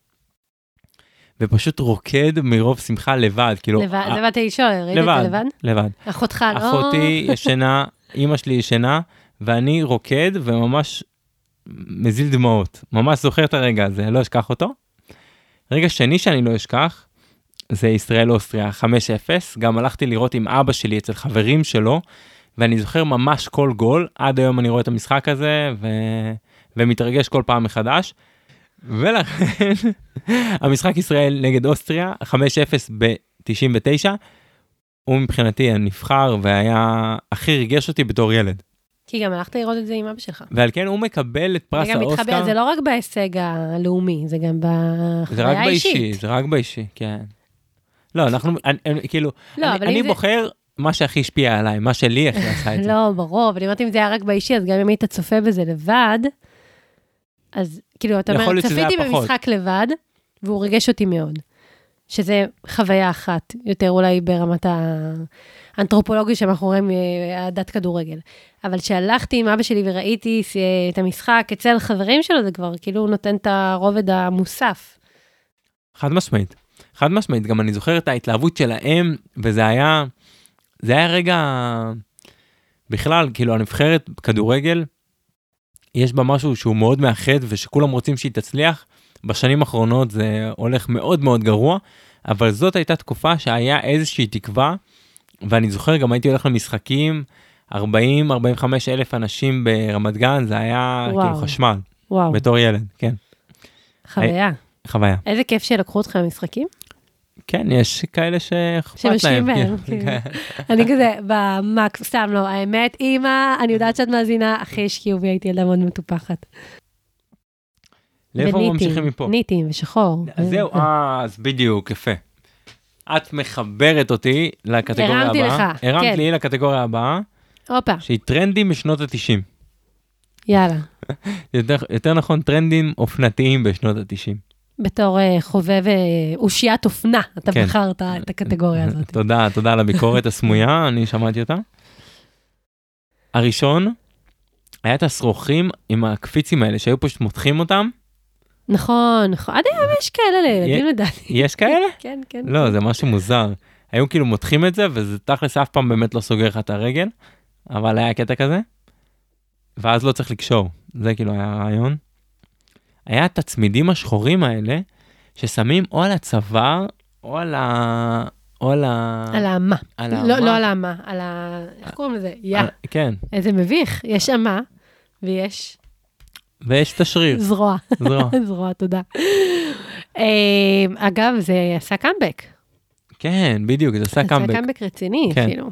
ופשוט רוקד מרוב שמחה לבד, כאילו... לבד, ה- לבד היית שואל, ראית את זה לבד? לבד. אחותך לא... אחותי ישנה, אימא שלי ישנה, ואני רוקד וממש מזיל דמעות. ממש זוכר את הרגע הזה, לא אשכח אותו. רגע שני שאני לא אשכח, זה ישראל אוסטריה 5-0, גם הלכתי לראות עם אבא שלי אצל חברים שלו, ואני זוכר ממש כל גול, עד היום אני רואה את המשחק הזה, ו... ומתרגש כל פעם מחדש. ולכן, המשחק ישראל נגד אוסטריה, 5-0 ב-99, הוא מבחינתי הנבחר והיה הכי ריגש אותי בתור ילד. כי גם הלכת לראות את זה עם אבא שלך. ועל כן הוא מקבל את פרס גם מתחבר, האוסקר. זה לא רק בהישג הלאומי, זה גם זה רק בחוויה באישי, האישית. זה רק באישי, כן. לא, אנחנו, אני, כאילו, לא, אני, אני זה- בוחר מה שהכי השפיע עליי, מה שלי הכי עשה את זה. לא, ברור, אבל אמרתי אם זה היה רק באישי, אז גם אם היית צופה בזה לבד, אז כאילו, אתה אומר, צפיתי. במשחק לבד, והוא ריגש אותי מאוד. שזה חוויה אחת, יותר אולי ברמת האנתרופולוגיה שמאחורי אה, הדת כדורגל. אבל כשהלכתי עם אבא שלי וראיתי אה, את המשחק אצל חברים שלו, זה כבר כאילו נותן את הרובד המוסף. חד משמעית, חד משמעית, גם אני זוכר את ההתלהבות שלהם, וזה היה, זה היה רגע, בכלל, כאילו הנבחרת כדורגל, יש בה משהו שהוא מאוד מאחד ושכולם רוצים שהיא תצליח. בשנים האחרונות זה הולך מאוד מאוד גרוע, אבל זאת הייתה תקופה שהיה איזושהי תקווה, ואני זוכר גם הייתי הולך למשחקים, 40-45 אלף אנשים ברמת גן, זה היה וואו. כאילו חשמל, וואו, בתור ילד, כן, חוויה. חוויה. איזה כיף שלקחו אותך למשחקים. כן, יש כאלה שאכפת להם. בהם, כן, כאילו. כן. אני כזה, במקס, סתם לא, האמת, אימא, אני יודעת שאת מאזינה, הכי השקיעו בי, הייתי ילדה מאוד מטופחת. לאיפה ממשיכים מפה? ניטים ושחור. אז זהו, אה, אז בדיוק, יפה. את מחברת אותי לקטגוריה הבאה. הרמתי לך, הרמת כן. לי לקטגוריה הבאה, הופה, שהיא טרנדים משנות ה-90. יאללה. יותר, יותר נכון, טרנדים אופנתיים בשנות ה-90. בתור אה, חובב אה, אושיית אופנה, אתה כן. בחרת את הקטגוריה הזאת. תודה, תודה על הביקורת הסמויה, אני שמעתי אותה. הראשון, היה את השרוכים עם הקפיצים האלה, שהיו פשוט מותחים אותם. נכון, נכון, עד היום יש כאלה לילדים לדעתי. יש כאלה? כן, כן. לא, זה משהו מוזר. היו כאילו מותחים את זה, וזה תכלס אף פעם באמת לא סוגר לך את הרגל, אבל היה קטע כזה, ואז לא צריך לקשור, זה כאילו היה הרעיון. היה את הצמידים השחורים האלה, ששמים או על הצוואר, או על ה... או על ה... על האמה. על לא, האמה. לא על האמה, על ה... איך קוראים לזה? יא. כן, איזה מביך. יש אמה ויש ויש את השריר, זרוע. זרוע. זרוע, תודה. אה, אגב, זה עשה קאמבק. כן, בדיוק, זה עושה זה קאמבק. קאמבק רציני, כן. אפילו.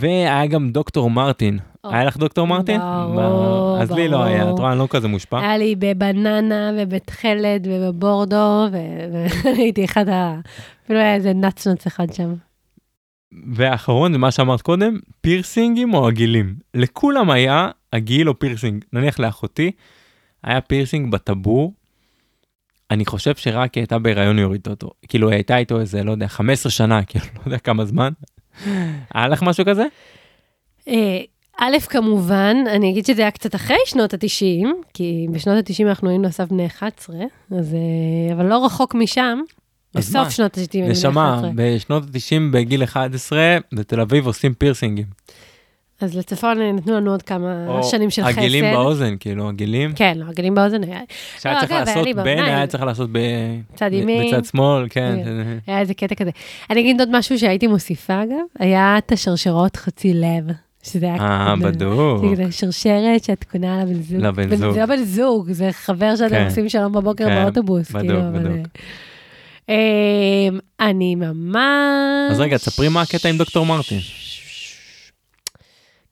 והיה גם דוקטור מרטין. היה לך דוקטור מרטין? ברור, אז לי לא היה, ברור. את רואה, אני לא כזה מושפע. היה לי בבננה ובתכלת ובבורדו, והייתי אחד ה... אפילו היה איזה נצנוץ אחד שם. והאחרון זה מה שאמרת קודם, פירסינגים או עגילים. לכולם היה עגיל או פירסינג. נניח לאחותי, היה פירסינג בטבור. אני חושב שרק היא הייתה בהיריון היא הורידה אותו. כאילו היא הייתה איתו איזה, לא יודע, 15 שנה, כאילו, לא יודע כמה זמן. היה לך משהו כזה? אה, א', כמובן, אני אגיד שזה היה קצת אחרי שנות ה-90, כי בשנות ה-90 אנחנו היינו אסף בני 11, אז, אה, אבל לא רחוק משם, בסוף מה? שנות ה-90 היינו בני נשמה, 11. בשנות ה-90 בגיל 11, בתל אביב עושים פירסינגים. אז לצפון נתנו לנו עוד כמה או שנים של חסד. עגילים באוזן, כאילו עגילים. כן, לא, עגילים באוזן היה. שהיה לא, צריך היה לעשות בין. היה צריך לעשות ב- צד ימין. בצד שמאל, כן. כן. היה איזה קטע כזה. אני אגיד עוד משהו שהייתי מוסיפה, אגב, היה את השרשרות חצי לב, שזה היה... אה, בדוק. זה שרשרת שאת קונה לבן זוג. לבן בן- זוג. זה לא בן זוג, זה חבר שאתם כן. עושים שלום בבוקר כן, באוטובוס. בדוק, כאילו, בדוק. אמ, אני ממש... אז רגע, תספרי מה הקטע עם דוקטור מרטין.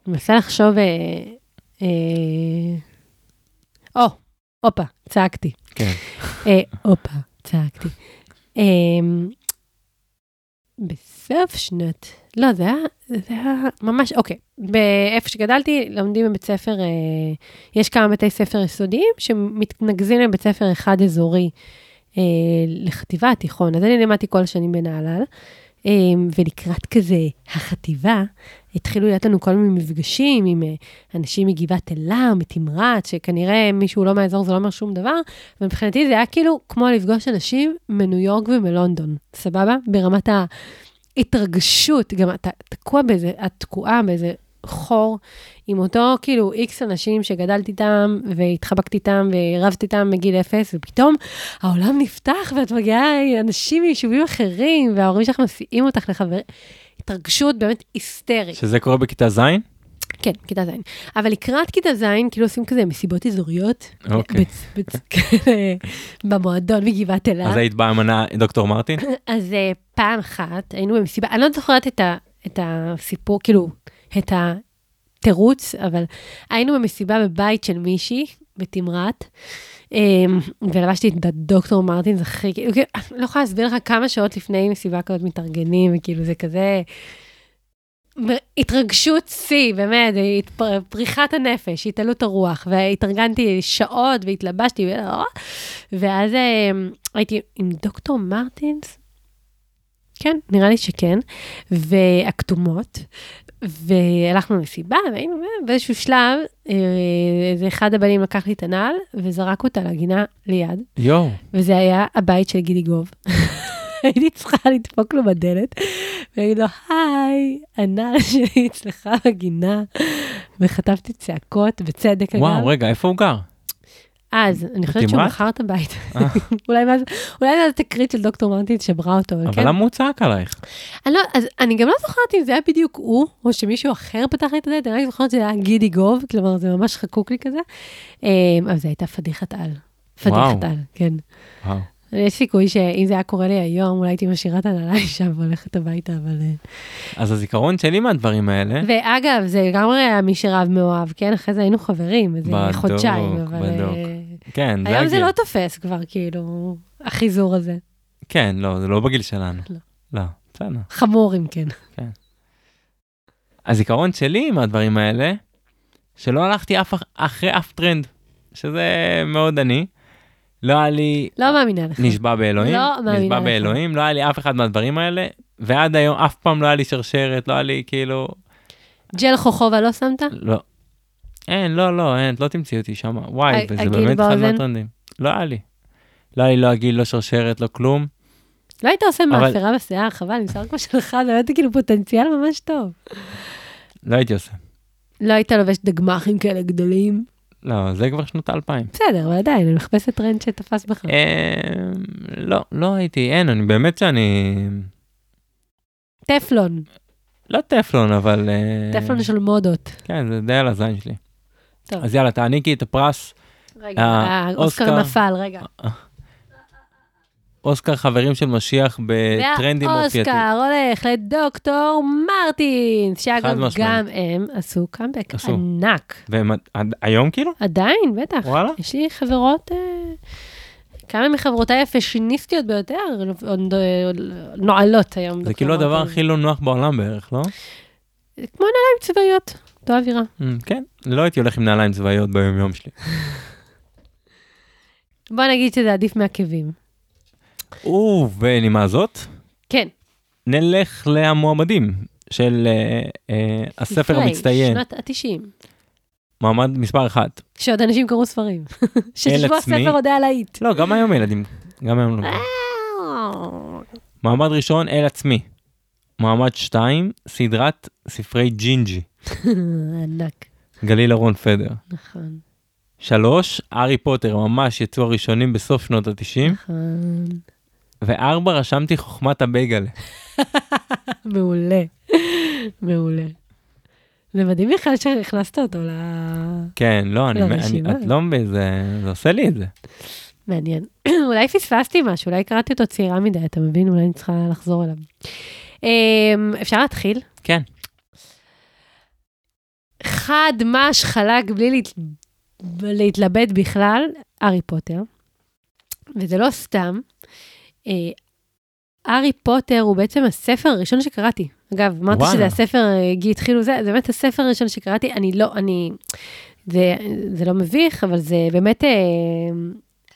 מנסה לחשוב... אה, אה, או, הופה, צעקתי. כן. אה, הופה, צעקתי. בסוף שנות, לא, זה היה, זה היה ממש, אוקיי, באיפה שגדלתי, לומדים בבית ספר, אה, יש כמה בתי ספר יסודיים שמתנקזים לבית ספר אחד אזורי אה, לחטיבה התיכון, אז אני לימדתי כל השנים בנהלל, ולקראת כזה החטיבה, התחילו להיות לנו כל מיני מפגשים עם אה, אנשים מגבעת אלה, מתמרת, שכנראה מישהו לא מהאזור, זה לא אומר שום דבר, ומבחינתי זה היה כאילו כמו לפגוש אנשים מניו יורק ומלונדון, סבבה? ברמת ההתרגשות, גם אתה תקוע באיזה, את תקועה באיזה חור עם אותו כאילו איקס אנשים שגדלתי איתם והתחבקתי איתם ורבתי איתם מגיל אפס, ופתאום העולם נפתח ואת מגיעה אנשים מיישובים אחרים, וההורים שלך מסיעים אותך לחבר... התרגשות באמת היסטרית. שזה קורה בכיתה ז'? כן, כיתה ז'. אבל לקראת כיתה ז', כאילו עושים כזה מסיבות אזוריות. אוקיי. במועדון מגבעת אז אלה. היית באה מנה דוקטור מרטין? אז אה, פעם אחת היינו במסיבה, אני לא זוכרת את הסיפור, כאילו, את התירוץ, אבל היינו במסיבה בבית של מישהי, בתמרת, אמ, ולבשתי את הדוקטור זה הכי, כאילו, כאילו, לא יכולה להסביר לך כמה שעות לפני מסיבה כזאת מתארגנים, וכאילו זה כזה... התרגשות שיא, באמת, התפ- פריחת הנפש, התעלות הרוח, והתארגנתי שעות והתלבשתי, ו- ואז אה, הייתי עם דוקטור מרטינס, כן, נראה לי שכן, והכתומות, והלכנו למסיבה, והיינו באיזשהו שלב, אה, איזה אחד הבנים לקח לי את הנעל וזרק אותה לגינה ליד, יואו. וזה היה הבית של גידי גוב. הייתי צריכה לדפוק לו בדלת, ולהגיד לו, היי, הנעל שלי אצלך בגינה, וחטפתי צעקות, בצדק אגב. וואו, רגע, איפה הוא גר? אז, אני חושבת שהוא? מכר את הבית. אה. אולי מאז, אולי זו תקרית של דוקטור מרטין שברה אותו, אבל אבל כן. למה הוא צעק עלייך? אני לא, אז אני גם לא זוכרת אם זה היה בדיוק הוא, או שמישהו אחר פתח לי את הדלת, אני רק זוכרת שזה היה גידי גוב, כלומר, זה ממש חקוק לי כזה. אמ, אבל זו הייתה פדיחת על. פדיחת. על, כן. וואו. יש סיכוי שאם זה היה קורה לי היום, אולי הייתי משאירה את הנעליים שם והולכת הביתה, אבל... אה. אז הזיכרון שלי מהדברים האלה, ואגב, זה לגמרי היה מי שרב מאוהב, כן? אחרי זה היינו חברים, איזה בדוק, חודשיים, אבל... בדוק. אה, כן, זה היום זה. לא תופס כבר, כאילו, החיזור הזה. כן, לא, זה לא בגיל שלנו. לא. לא, בסדר. חמור אם כן. הזיכרון שלי מהדברים האלה, שלא הלכתי אף, אחרי אף טרנד, שזה מאוד אני. לא היה לי לא מאמינה לך. נשבע באלוהים, לא מאמינה נשבע לך. באלוהים, לא היה לי אף אחד מהדברים האלה, ועד היום אף פעם לא היה לי שרשרת, לא היה לי כאילו, ג'ל חוכובה לא שמת? לא. אין, לא, לא, אין, לא תמצאי אותי שם, וואי, וזה באמת אחד? מהטרנדים. לא היה לי. לא היה לי לא הגיל, לא שרשרת, לא כלום. לא היית עושה מאפרה בשיער, חבל, עם שיער כמו שלך, זה באמת כאילו פוטנציאל ממש טוב. לא הייתי עושה. לא היית לובש דגמחים כאלה גדולים. לא, זה כבר שנות האלפיים. בסדר, אבל עדיין, אני מחפשת טרנד שתפס בך. אמ, לא, לא הייתי, אין, אני באמת שאני... טפלון, לא טפלון, אבל... אה, טפלון של מודות. כן, זה די על הזין שלי. טוב. אז יאללה, תעניקי את הפרס. רגע, אה, האוסקר אוסקר. נפל, רגע. אוסקר חברים של משיח בטרנדים אופייתיים. והאוסקר הולך לדוקטור מרטינס, שאגב. גם הם עשו קאמבק עשו. ענק. והם עד- היום כאילו? עדיין, בטח. וואלה. יש לי חברות, אה, כמה מחברותיי הפשיניסטיות ביותר, נועלות היום. זה כאילו הדבר. הכי לא נוח בעולם בערך, לא? כמו נעליים צבאיות, אותו אווירה. Mm, כן, לא הייתי הולך עם נעליים צבאיות ביום-יום שלי. בוא נגיד שזה עדיף מעקבים. ובנימה זאת, כן. נלך למועמדים של אה, אה, הספר לפני, המצטיין, שנות ה-90. מועמד מספר אחת. כשעוד אנשים קראו ספרים. שתשבו עצמי. הספר עוד היה להיט. לא, גם היום ילדים, גם היום לא. מעמד ראשון, אל עצמי. מעמד שתיים, סדרת ספרי ג'ינג'י, ענק, גליל אהרון פדר. נכון, שלוש, הארי פוטר, ממש יצאו הראשונים בסוף שנות ה-90. נכון. וארבע, רשמתי חוכמת הבייגלה. מעולה, מעולה. זה מדהים בכלל שהכנסת אותו ל... כן, לא, אני, אני. את לא מבין, זה, זה עושה לי את זה. מעניין. אולי פספסתי משהו, אולי קראתי אותו צעירה מדי, אתה מבין? אולי אני צריכה לחזור אליו. אמ, אפשר להתחיל? כן. חד מש חלק בלי להת... להתלבט בכלל, הארי פוטר. וזה לא סתם. אה, הארי פוטר הוא בעצם הספר הראשון שקראתי. אגב, וואלה. שזה הספר, אה, גי התחילו זה, זה באמת הספר הראשון שקראתי, אני לא, אני, זה, זה לא מביך, אבל זה באמת, אה,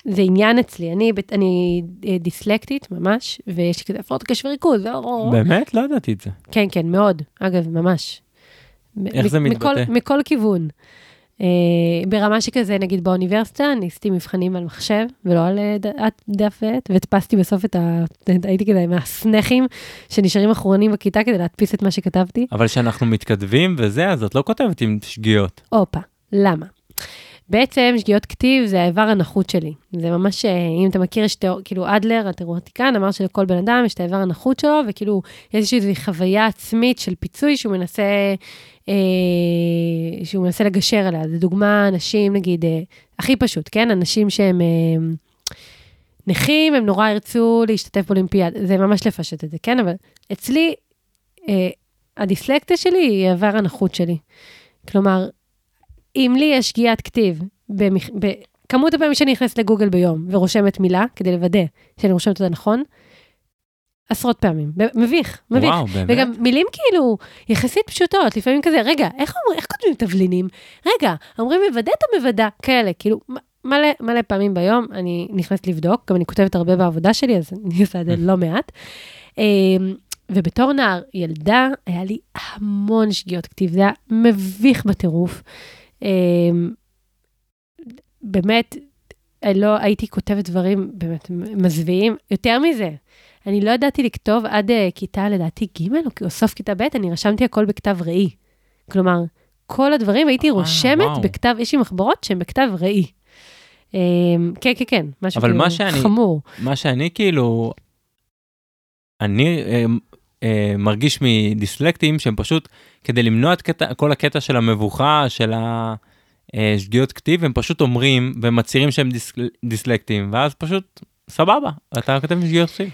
זה עניין אצלי. אני, אני דיסלקטית ממש, ויש לי כזה הפרעות קשב וריכוז. ו- באמת? לא ידעתי את זה. כן, כן, מאוד. אגב, ממש. איך מ- זה מכל, מתבטא? מכל כיוון. Uh, ברמה שכזה, נגיד באוניברסיטה, אני עשיתי מבחנים על מחשב, ולא על אה, ד- דף ועט, והדפסתי בסוף את ה... הייתי כזה מהסנכים שנשארים אחרונים בכיתה כדי להדפיס את מה שכתבתי. אבל כשאנחנו מתכתבים וזה, אז את לא כותבת עם שגיאות. הופה, למה? בעצם שגיאות כתיב זה האיבר הנחות שלי. זה ממש, אה, אם אתה מכיר, יש תיאור, כאילו אדלר, התיאורטיקן, אמר שלכל בן אדם יש את האיבר הנחות שלו, וכאילו יש איזושהי חוויה עצמית של פיצוי שהוא מנסה, אה, שהוא מנסה לגשר עליה. זו דוגמה, אנשים, נגיד, אה, הכי פשוט, כן? אנשים שהם אה, נכים, הם נורא ירצו להשתתף באולימפיאד. זה ממש לפשט את זה, כן? אבל אצלי, אה, הדיסלקטיה שלי היא האיבר הנחות שלי. כלומר, אם לי יש שגיאת כתיב, במכ... בכמות הפעמים שאני נכנסת לגוגל ביום ורושמת מילה, כדי לוודא שאני רושמת אותה נכון, עשרות פעמים. מביך, מביך. וואו, באמת? וגם מילים כאילו יחסית פשוטות, לפעמים כזה, רגע, איך, אומר, איך כותבים תבלינים? רגע, אומרים מוודאת או מוודא? כאלה, כאילו, מלא, מלא פעמים ביום אני נכנסת לבדוק, גם אני כותבת הרבה בעבודה שלי, אז אני עושה את זה לא מעט. אמ, ובתור נער, ילדה, היה לי המון שגיאות כתיב, זה היה מביך בטירוף. אמ, באמת, לא הייתי כותבת דברים באמת מזוויעים. יותר מזה, אני לא ידעתי לכתוב עד uh, כיתה, לדעתי, ג' או סוף כיתה ב', אני רשמתי הכל בכתב ראי. כלומר, כל הדברים הייתי אה, רושמת וואו. בכתב, יש לי מחברות שהן בכתב ראי. Um, כן, כן, כן, משהו אבל כאילו מה שאני- חמור. מה שאני כאילו, אני אה, אה, מרגיש מדיסלקטים שהם פשוט, כדי למנוע את קטע, כל הקטע של המבוכה, של השגיאות כתיב, הם פשוט אומרים ומצהירים שהם דיס, דיסלקטים, ואז פשוט סבבה, אתה כותב עם שגיאות כתיב.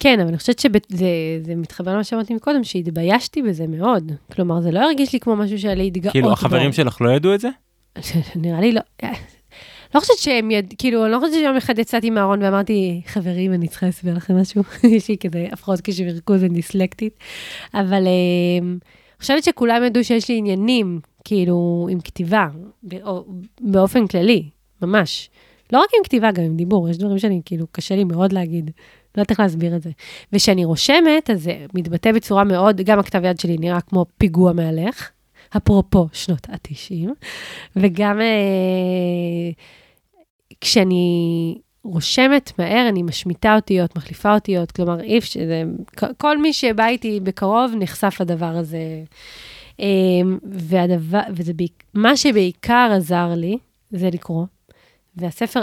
כן, אבל אני חושבת שזה מתחבר למה שאמרתי מקודם, שהתביישתי בזה מאוד. כלומר, זה לא הרגיש לי כמו משהו שהיה לי להתגאות כאילו, החברים שלך לא ידעו את זה? נראה לי לא... לא חושבת שהם יד... כאילו, אני לא חושבת שיום אחד יצאתי מהארון ואמרתי, חברים, אני צריכה להסביר לכם משהו. יש לי כזה הפרעות קשב וריכוז ודיסלקטית. אבל אה, אני חושבת שכולם ידעו שיש לי עניינים, כאילו, עם כתיבה, או באופן כללי, ממש. לא רק עם כתיבה, גם עם דיבור, יש דברים שאני, כאילו, קשה לי מאוד להגיד. לא יודעת איך להסביר את זה. וכשאני רושמת, אז זה מתבטא בצורה מאוד, גם הכתב יד שלי נראה כמו פיגוע מהלך, אפרופו שנות ה-90, וגם אה, כשאני רושמת מהר, אני משמיטה אותיות, מחליפה אותיות, כלומר, אי אפשר, זה- כל מי שבא איתי בקרוב נחשף לדבר הזה. אה, והדבר, וזה, מה שבעיקר עזר לי, זה לקרוא. והספר,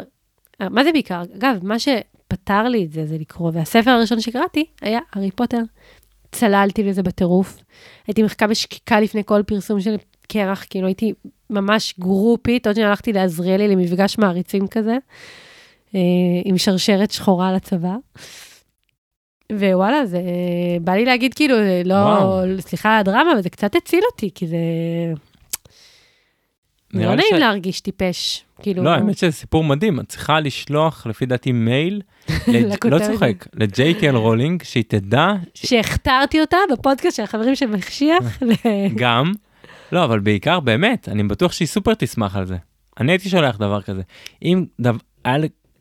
אה, מה זה בעיקר? אגב, מה שפתר לי את זה, זה לקרוא. והספר הראשון שקראתי היה הארי פוטר. צללתי לזה בטירוף. הייתי מחכה בשקיקה לפני כל פרסום של קרח, כאילו הייתי ממש גרופית, עוד שניה הלכתי לעזריאלי למפגש מעריצים כזה. אה, עם שרשרת שחורה לצבא. ווואלה, זה בא לי להגיד כאילו, לא, וואו. סליחה על הדרמה, אבל זה קצת הציל אותי, כי זה... לא נעים ש- להרגיש טיפש, כאילו... לא, האמת שזה סיפור מדהים, את צריכה לשלוח, לפי דעתי, מייל, לג- לא. צוחק, לג'יי קיי רולינג, שהיא תדע שהכתרתי אותה בפודקאסט של החברים של מחשיח. ל- גם, לא, אבל בעיקר, באמת, אני בטוח שהיא סופר תשמח על זה. אני הייתי שולח דבר כזה. אם דו- היה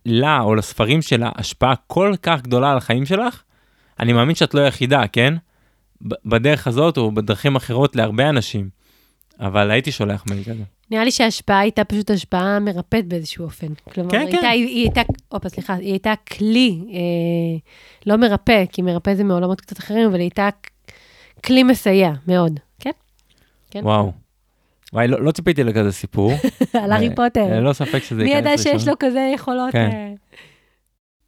לה או לספרים שלה השפעה כל כך גדולה על החיים שלך, אני מאמין שאת לא היחידה, כן? בדרך הזאת או בדרכים אחרות להרבה אנשים. אבל הייתי שולח מייל כזה. נראה לי שההשפעה הייתה פשוט השפעה מרפאת באיזשהו אופן. כלומר, כן, הייתה, כן. היא, היא הייתה, הופה, סליחה, היא הייתה כלי, אה, לא מרפא, כי מרפא זה מעולמות קצת אחרים, אבל היא הייתה כלי מסייע מאוד, כן? כן. וואו. וואי, לא, לא ציפיתי לכזה סיפור. על הארי אה, פוטר. ללא ספק שזה מי ייכנס ידע שיש ראשון. לו כזה יכולות? כן. אה,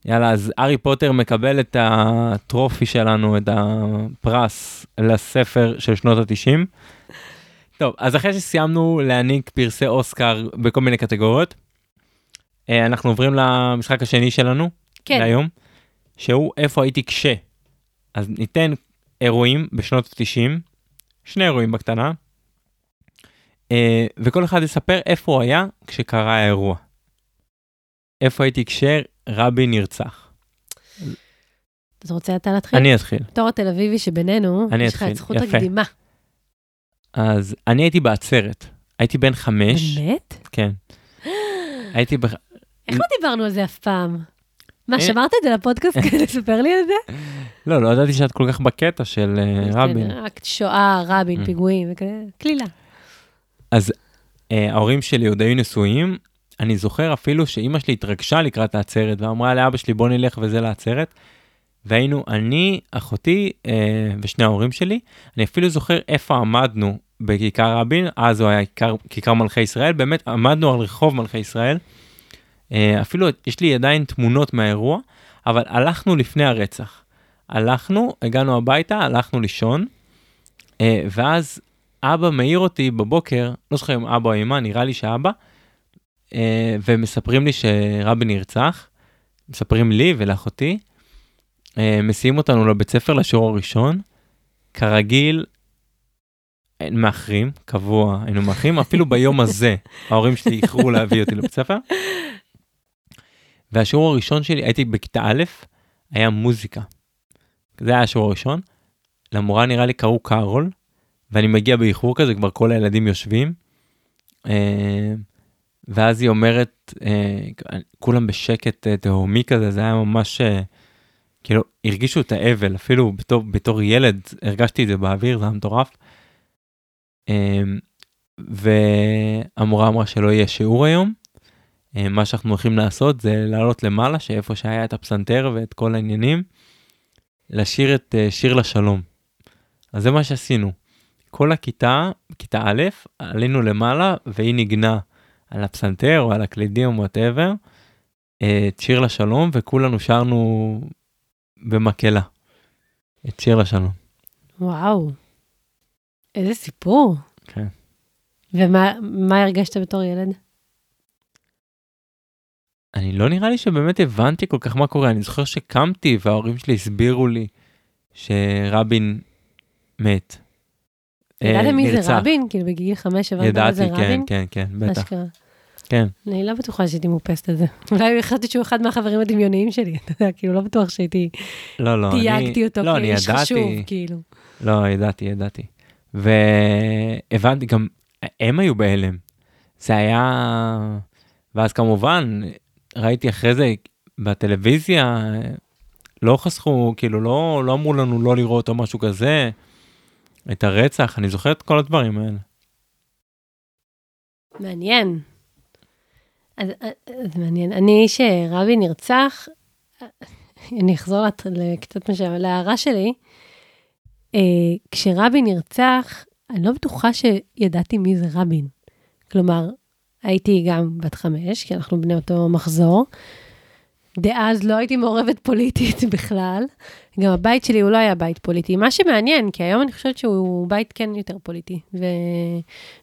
יאללה, אז הארי פוטר מקבל את הטרופי שלנו, את הפרס לספר של שנות ה-90. טוב, אז אחרי שסיימנו להעניק פרסי אוסקר בכל מיני קטגוריות, אה, אנחנו עוברים למשחק השני שלנו כן, להיום, שהוא איפה הייתי כש. אז ניתן אירועים בשנות ה-90, שני אירועים בקטנה, אה, וכל אחד יספר איפה הוא היה כשקרה האירוע. איפה הייתי כשרבין נרצח. אתה רוצה אתה להתחיל? אני אתחיל. בתור התל אביבי שבינינו, יש לך את זכות יפה. הקדימה. אז אני הייתי בעצרת, הייתי בן חמש, באמת? כן. הייתי בח... איך לא דיברנו על זה אף פעם? מה, אה. שמרת את זה לפודקאסט כדי לספר לי על זה? לא, לא ידעתי שאת כל כך בקטע של אה, רבין. רק שואה, רבין. פיגועים וכאלה, קלילה. אה, ההורים שלי עוד היו נשואים, אני זוכר אפילו שאימא שלי התרגשה לקראת העצרת ואמרה לאבא שלי בוא נלך וזה לעצרת. והיינו אני, אחותי אה, ושני ההורים שלי, אני אפילו זוכר איפה עמדנו בכיכר רבין, אז הוא היה כיכר, כיכר מלכי ישראל, באמת עמדנו על רחוב מלכי ישראל. אה, אפילו יש לי עדיין תמונות מהאירוע, אבל הלכנו לפני הרצח. הלכנו, הגענו הביתה, הלכנו לישון, אה, ואז אבא מעיר אותי בבוקר, לא זוכר אם אבא או אמא, נראה לי שאבא, אה, ומספרים לי שרבין נרצח, מספרים לי ולאחותי, אה, מסיעים אותנו לבית ספר לשיעור הראשון, כרגיל, אה, מאחרים, קבוע, היינו מאחרים, אפילו ביום הזה, ההורים שלי איחרו להביא אותי לבית ספר. והשיעור הראשון שלי, הייתי בכיתה א', היה מוזיקה. זה היה השיעור הראשון. למורה נראה לי קראו קארול, ואני מגיע באיחור כזה, כבר כל הילדים יושבים. אה, ואז היא אומרת, אה, כולם בשקט אה, תהומי כזה, זה היה ממש, כאילו, הרגישו את האבל, אפילו בתור, בתור ילד הרגשתי את זה באוויר, זה היה מטורף. והמורה אמרה שלא יהיה שיעור היום. מה שאנחנו הולכים לעשות זה לעלות למעלה, שאיפה שהיה את הפסנתר ואת כל העניינים, לשיר את שיר לשלום. אז זה מה שעשינו. כל הכיתה, כיתה א', עלינו למעלה והיא ניגנה על הפסנתר או על הקלידים או וואטאבר, את שיר לשלום וכולנו שרנו במקהלה את שיר לשלום. וואו, איזה סיפור. כן. ומה מה הרגשת בתור ילד? אני לא נראה לי שבאמת הבנתי כל כך מה קורה, אני זוכר שקמתי וההורים שלי הסבירו לי שרבין מת. אה, ידעת מי זה. רבין? כאילו בגיל חמש הבנת מה זה ידעתי, כן, רבין? כן, כן, בטח, אשכרה. כן. אני לא בטוחה שהייתי מאופסת על זה. אולי חשבתי שהוא אחד מהחברים הדמיוניים שלי, אתה יודע, כאילו לא בטוח שהייתי, לא, לא, אני... תייגתי אותו לא, כאיש חשוב, ידעתי, כאילו. לא, ידעתי, ידעתי. והבנתי, גם הם היו בהלם. זה היה... ואז כמובן, ראיתי אחרי זה בטלוויזיה, לא חסכו, כאילו, לא, לא אמרו לנו לא לראות או משהו כזה. את הרצח, אני זוכר את כל הדברים האלה. מעניין. אז, אז מעניין. אני, שרבין נרצח, אני אחזור לקצת משם, להערה שלי. אה, כשרבין נרצח, אני לא בטוחה שידעתי מי זה רבין. כלומר, הייתי גם בת חמש, כי אנחנו בני אותו מחזור. דאז לא הייתי מעורבת פוליטית בכלל. גם הבית שלי הוא לא היה בית פוליטי. מה שמעניין, כי היום אני חושבת שהוא בית כן יותר פוליטי. ו...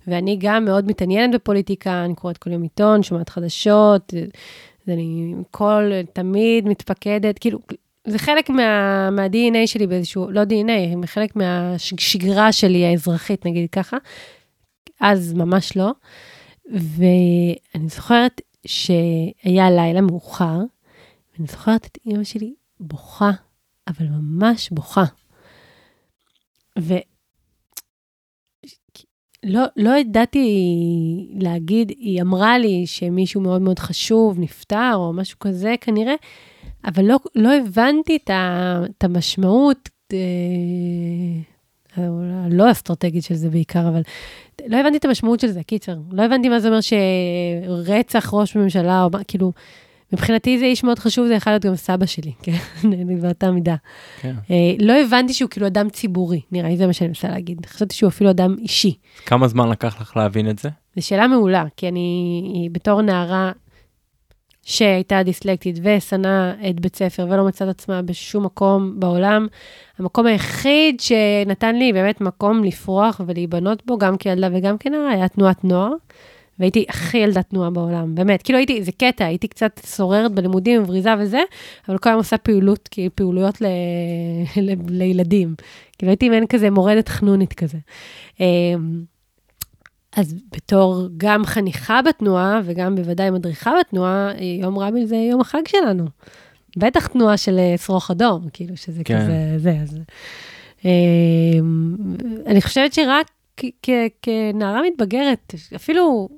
ואני גם מאוד מתעניינת בפוליטיקה, אני קוראת כל יום עיתון, שומעת חדשות. אז אני כל, תמיד מתפקדת, כאילו, זה חלק מה, מה-DNA שלי באיזשהו, לא DNA, חלק מהשגרה שלי האזרחית, נגיד ככה. אז ממש לא. ואני זוכרת שהיה לילה מאוחר, ואני זוכרת את אימא שלי בוכה, אבל ממש בוכה. ולא לא ידעתי להגיד, היא אמרה לי שמישהו מאוד מאוד חשוב נפטר או משהו כזה כנראה, אבל לא, לא הבנתי את, ה, את המשמעות, אה, לא אסטרטגית של זה בעיקר, אבל לא הבנתי את המשמעות של זה, קיצר. לא הבנתי מה זה אומר שרצח ראש ממשלה, או מה, כאילו, מבחינתי זה איש מאוד חשוב, זה יכול להיות גם סבא שלי, כן? באותה מידה. כן. אה, לא הבנתי שהוא כאילו אדם ציבורי, נראה לי זה מה שאני מנסה להגיד. חשבתי שהוא אפילו אדם אישי. כמה זמן לקח לך להבין את זה? זו שאלה מעולה, כי אני בתור נערה שהייתה דיסלקטית ושנאה את בית ספר ולא מצאת עצמה בשום מקום בעולם. המקום היחיד שנתן לי באמת מקום לפרוח ולהיבנות בו, גם כילדה וגם כנערה, היה תנועת נוער. והייתי הכי ילדת תנועה בעולם, באמת. כאילו הייתי, זה קטע, הייתי קצת סוררת בלימודים, ובריזה וזה, אבל כל היום עושה פעילות, כאילו פעילויות ל... ל... לילדים. כאילו הייתי מעין כזה מורדת חנונית כזה. אמ, אז בתור גם חניכה בתנועה, וגם בוודאי מדריכה בתנועה, יום רבין זה יום החג שלנו. בטח תנועה של אה, שרוך אדום, כאילו שזה כן. כזה, זה, אז... אה, אני חושבת שרק כנערה מתבגרת, אפילו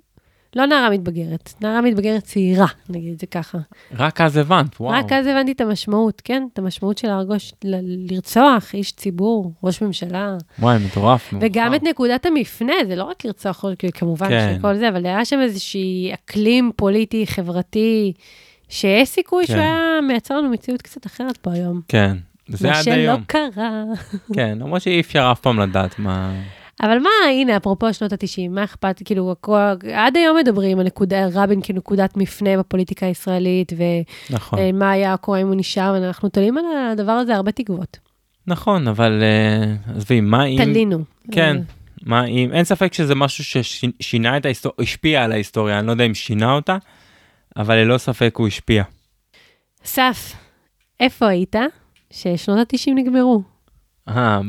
לא נערה מתבגרת, נערה מתבגרת צעירה, נגיד את זה ככה. רק אז הבנת, וואו. רק אז הבנתי את המשמעות, כן? את המשמעות של להרגוש, ל- לרצוח איש ציבור, ראש ממשלה. וואי, מטורף. וגם את נקודת המפנה, זה לא רק לרצוח, כמובן כן. שכל זה, אבל היה שם איזושהי אקלים פוליטי, חברתי, שיש סיכוי כן. שהוא היה מייצר לנו מציאות קצת אחרת פה היום. כן, זה עד היום. מה שלא קרה. כן, למרות שאי אפשר אף פעם לדעת מה... אבל מה, הנה, אפרופו שנות ה-90, מה אכפת, כאילו, עד היום מדברים על נקודה, רבין כנקודת מפנה בפוליטיקה הישראלית, ומה נכון. אה, היה קורה אם הוא נשאר, ואנחנו תולים על הדבר הזה הרבה תקוות. נכון, אבל אה, עזבי, מה אם... תלינו. כן, מה אם... אין ספק שזה משהו ששינה את ההיסטוריה, השפיע על ההיסטוריה, אני לא יודע אם שינה אותה, אבל ללא ספק הוא השפיע. אסף, איפה היית ששנות ה-90 נגמרו? אה,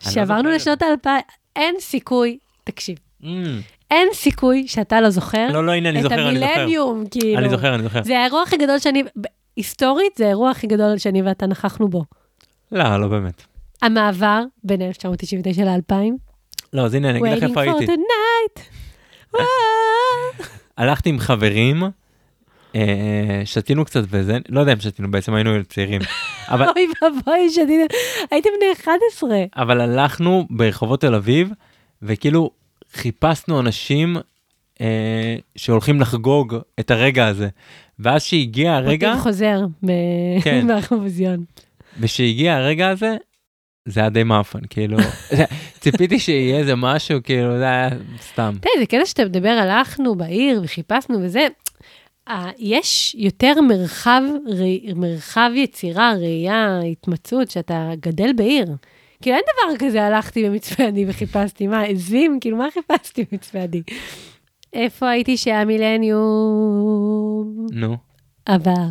שעברנו לא לשנות האלפיים, אין סיכוי, תקשיב. Mm. אין סיכוי שאתה לא זוכר לא, לא, הנה, אני זוכר, אני זוכר. את המילניום, כאילו. אני זוכר, אני זוכר. זה האירוע הכי גדול שאני, היסטורית, זה האירוע הכי גדול שאני ואתה נכחנו בו. לא, לא באמת. המעבר בין 1999 ל-2000. לא, אז הנה, אני אגיד לך איפה הייתי. Waiting for tonight. הלכתי עם חברים, שתינו קצת וזה, לא יודע אם שתינו, בעצם היינו צעירים. אבל... אוי ואבוי, שתינו, הייתם בני 11. אבל הלכנו ברחובות תל אביב, וכאילו חיפשנו אנשים אה, שהולכים לחגוג את הרגע הזה. ואז שהגיע הרגע... מוטיב חוזר כן. באחרוויזיון. ושהגיע הרגע הזה, זה היה די מאפן, כאילו, ציפיתי שיהיה איזה משהו, כאילו, זה היה סתם. תראה, זה קטע שאתה מדבר, הלכנו בעיר וחיפשנו וזה, יש יותר מרחב, מרחב יצירה, ראייה, התמצאות, שאתה גדל בעיר. כאילו, אין דבר כזה, הלכתי במצפה עדי וחיפשתי, מה, עזים? כאילו, מה חיפשתי במצפה עדי? איפה הייתי שהיה מילניום? נו. עבר.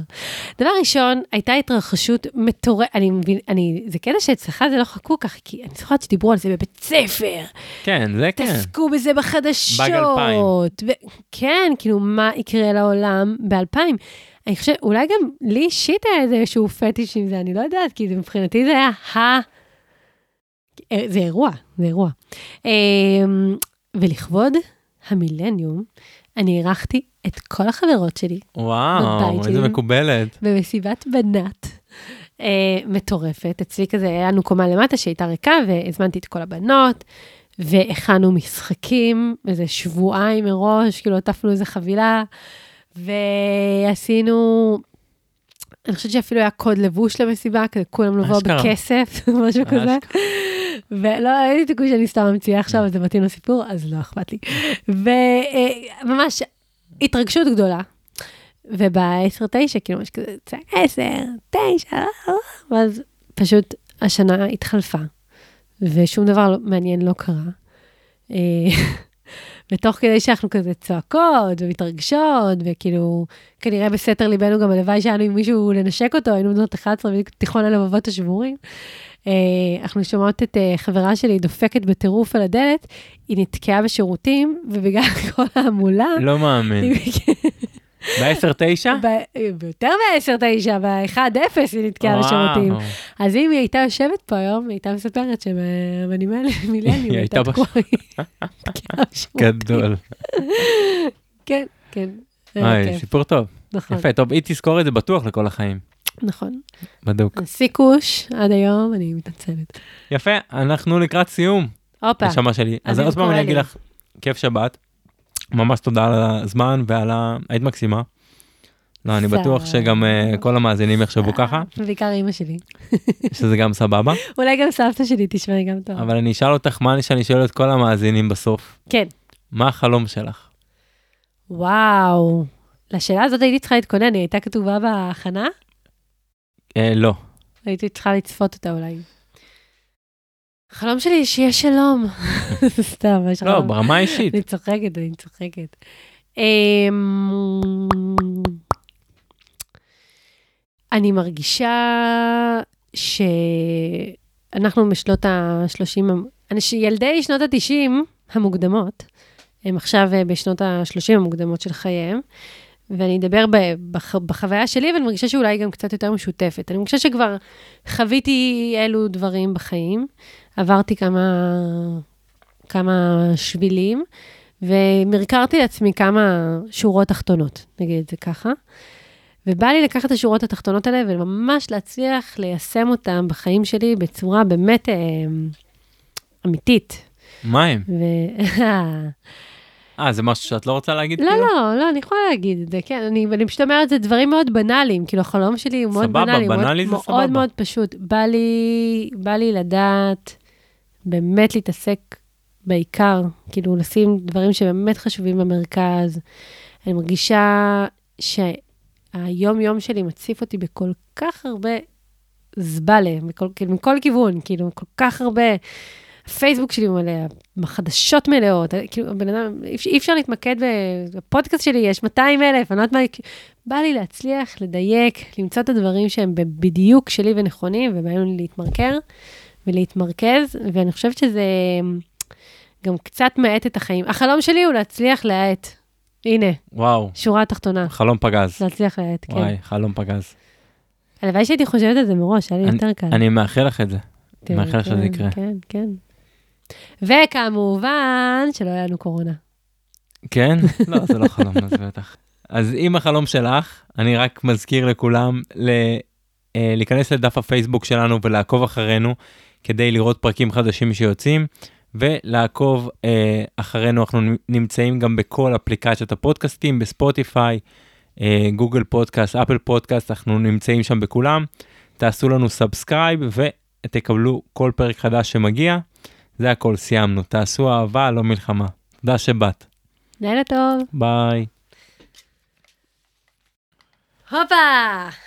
דבר ראשון, הייתה התרחשות מטורפת, אני מבין, אני, זה קטע שאצלך זה לא חכו ככה, כי אני זוכרת שדיברו על זה בבית ספר. כן, זה כן. תעסקו בזה בחדשות. באג אלפיים. כן, כאילו, מה יקרה לעולם באלפיים. אני חושבת, אולי גם לי אישית היה איזשהו פטיש עם זה, אני לא יודעת, כי מבחינתי זה היה ה... אה, זה אירוע, זה אירוע. אמ, ולכבוד המילניום, אני אירחתי את כל החברות שלי. וואו, איזה מקובלת. במסיבת בנת. אה, מטורפת. אצלי כזה, היה לנו קומה למטה שהייתה ריקה, והזמנתי את כל הבנות, והכנו משחקים, איזה שבועיים מראש, כאילו עטפנו איזה חבילה, ועשינו, אני חושבת שאפילו היה קוד לבוש למסיבה, כזה כולם לבוא בכסף, משהו כזה. ולא, אין לי תיקוי שאני סתם ממציאה עכשיו, אז זה מתאים לסיפור, אז לא אכפת לי. וממש התרגשות גדולה. וב-10-9, כאילו, יש כזה, 10, 9, ואז פשוט השנה התחלפה, ושום דבר מעניין לא קרה. אה, ותוך כדי שאנחנו כזה צועקות ומתרגשות, וכאילו, כנראה בסתר ליבנו גם הלוואי שהיה לנו עם מישהו לנשק אותו, היינו בנות 11 בתיכון הלבבות השבורים. אה, אנחנו שומעות את אה, חברה שלי דופקת בטירוף על הדלת, היא נתקעה בשירותים, ובגלל כל ההמולה... לא מאמין. ב-10-9? ביותר מ-10-9, ב-1-0 היא נתקעה בשירותים. אז אם היא הייתה יושבת פה היום, היא הייתה מספרת שבמילניום היא הייתה תקועה. גדול. כן, כן. סיפור טוב. נכון. יפה, טוב, היא תזכור את זה בטוח לכל החיים. נכון. בדוק. סיכוש עד היום, אני מתנצלת. יפה, אנחנו לקראת סיום. הופה. נשמה שלי. אז עוד פעם אני אגיד לך, כיף שבת. ממש תודה על הזמן ועל ה... היית מקסימה. לא, אני בטוח שגם uh, כל המאזינים יחשבו ככה. בעיקר אימא שלי. שזה גם סבבה. אולי גם סבתא שלי תשמעי גם טוב. אבל אני אשאל אותך מה שאני שואל את כל המאזינים בסוף. כן. מה החלום שלך? וואו, לשאלה הזאת הייתי צריכה להתכונן, היא הייתה כתובה בהכנה? אה, לא. הייתי צריכה לצפות אותה אולי. החלום שלי שיהיה שלום. סתם, יש לא, ברמה האישית. אני צוחקת, אני צוחקת. אמ, אני מרגישה שאנחנו בשנות ה-30, ילדי שנות ה-90 המוקדמות, הם עכשיו אה, בשנות ה-30 המוקדמות של חייהם, ואני אדבר בח, בחוויה שלי, ואני מרגישה שאולי גם קצת יותר משותפת. אני מרגישה שכבר חוויתי אלו דברים בחיים, עברתי כמה, כמה שבילים, ומרקרתי לעצמי כמה שורות תחתונות, נגיד את זה ככה. ובא לי לקחת את השורות התחתונות האלה וממש להצליח ליישם אותן בחיים שלי בצורה באמת אה, אמיתית. מה הם? ו... אה, זה משהו שאת לא רוצה להגיד? לא, כאילו? לא, לא, אני יכולה להגיד את זה, כן, אני, אני פשוט אומרת, זה דברים מאוד בנאליים, כאילו החלום שלי הוא מאוד בנאלי. סבבה, בנאלי זה מאוד, סבבה. מאוד מאוד פשוט. בא לי, בא לי לדעת, באמת להתעסק בעיקר, כאילו לשים דברים שבאמת חשובים במרכז. אני מרגישה שהיום-יום שלי מציף אותי בכל כך הרבה זבלה, מכל, כאילו, מכל כיוון, כאילו, כל כך הרבה... הפייסבוק שלי מלא, החדשות מלאות, כאילו, בן אדם, אי אפשר להתמקד בפודקאסט שלי, יש 200 אלף, אני לא יודעת מה, בא לי להצליח, לדייק, למצוא את הדברים שהם בדיוק שלי ונכונים, ובאים להתמרקר ולהתמרכז, ואני חושבת שזה גם קצת מאט את החיים. החלום שלי הוא להצליח להאט. הנה. וואו. שורה תחתונה. חלום פגז. להצליח להאט, כן. וואי, חלום פגז. הלוואי שהייתי חושבת על זה מראש, היה לי יותר קל. אני מאחל לך את זה. מאחל לך שזה יקרה. כן, כן. וכמובן, שלא היה לנו קורונה. כן? לא, זה לא חלום, אז בטח. אז עם החלום שלך, אני רק מזכיר לכולם ל... אה, להיכנס לדף הפייסבוק שלנו ולעקוב אחרינו כדי לראות פרקים חדשים שיוצאים, ולעקוב אה, אחרינו, אנחנו נמצאים גם בכל אפליקציות הפודקאסטים, בספוטיפיי, אה, גוגל פודקאסט, אפל פודקאסט, אנחנו נמצאים שם בכולם. תעשו לנו subscribe ותקבלו כל פרק חדש שמגיע. זה הכל, סיימנו. תעשו אהבה, לא מלחמה. תודה שבאת. לילה טוב. ביי. הופה!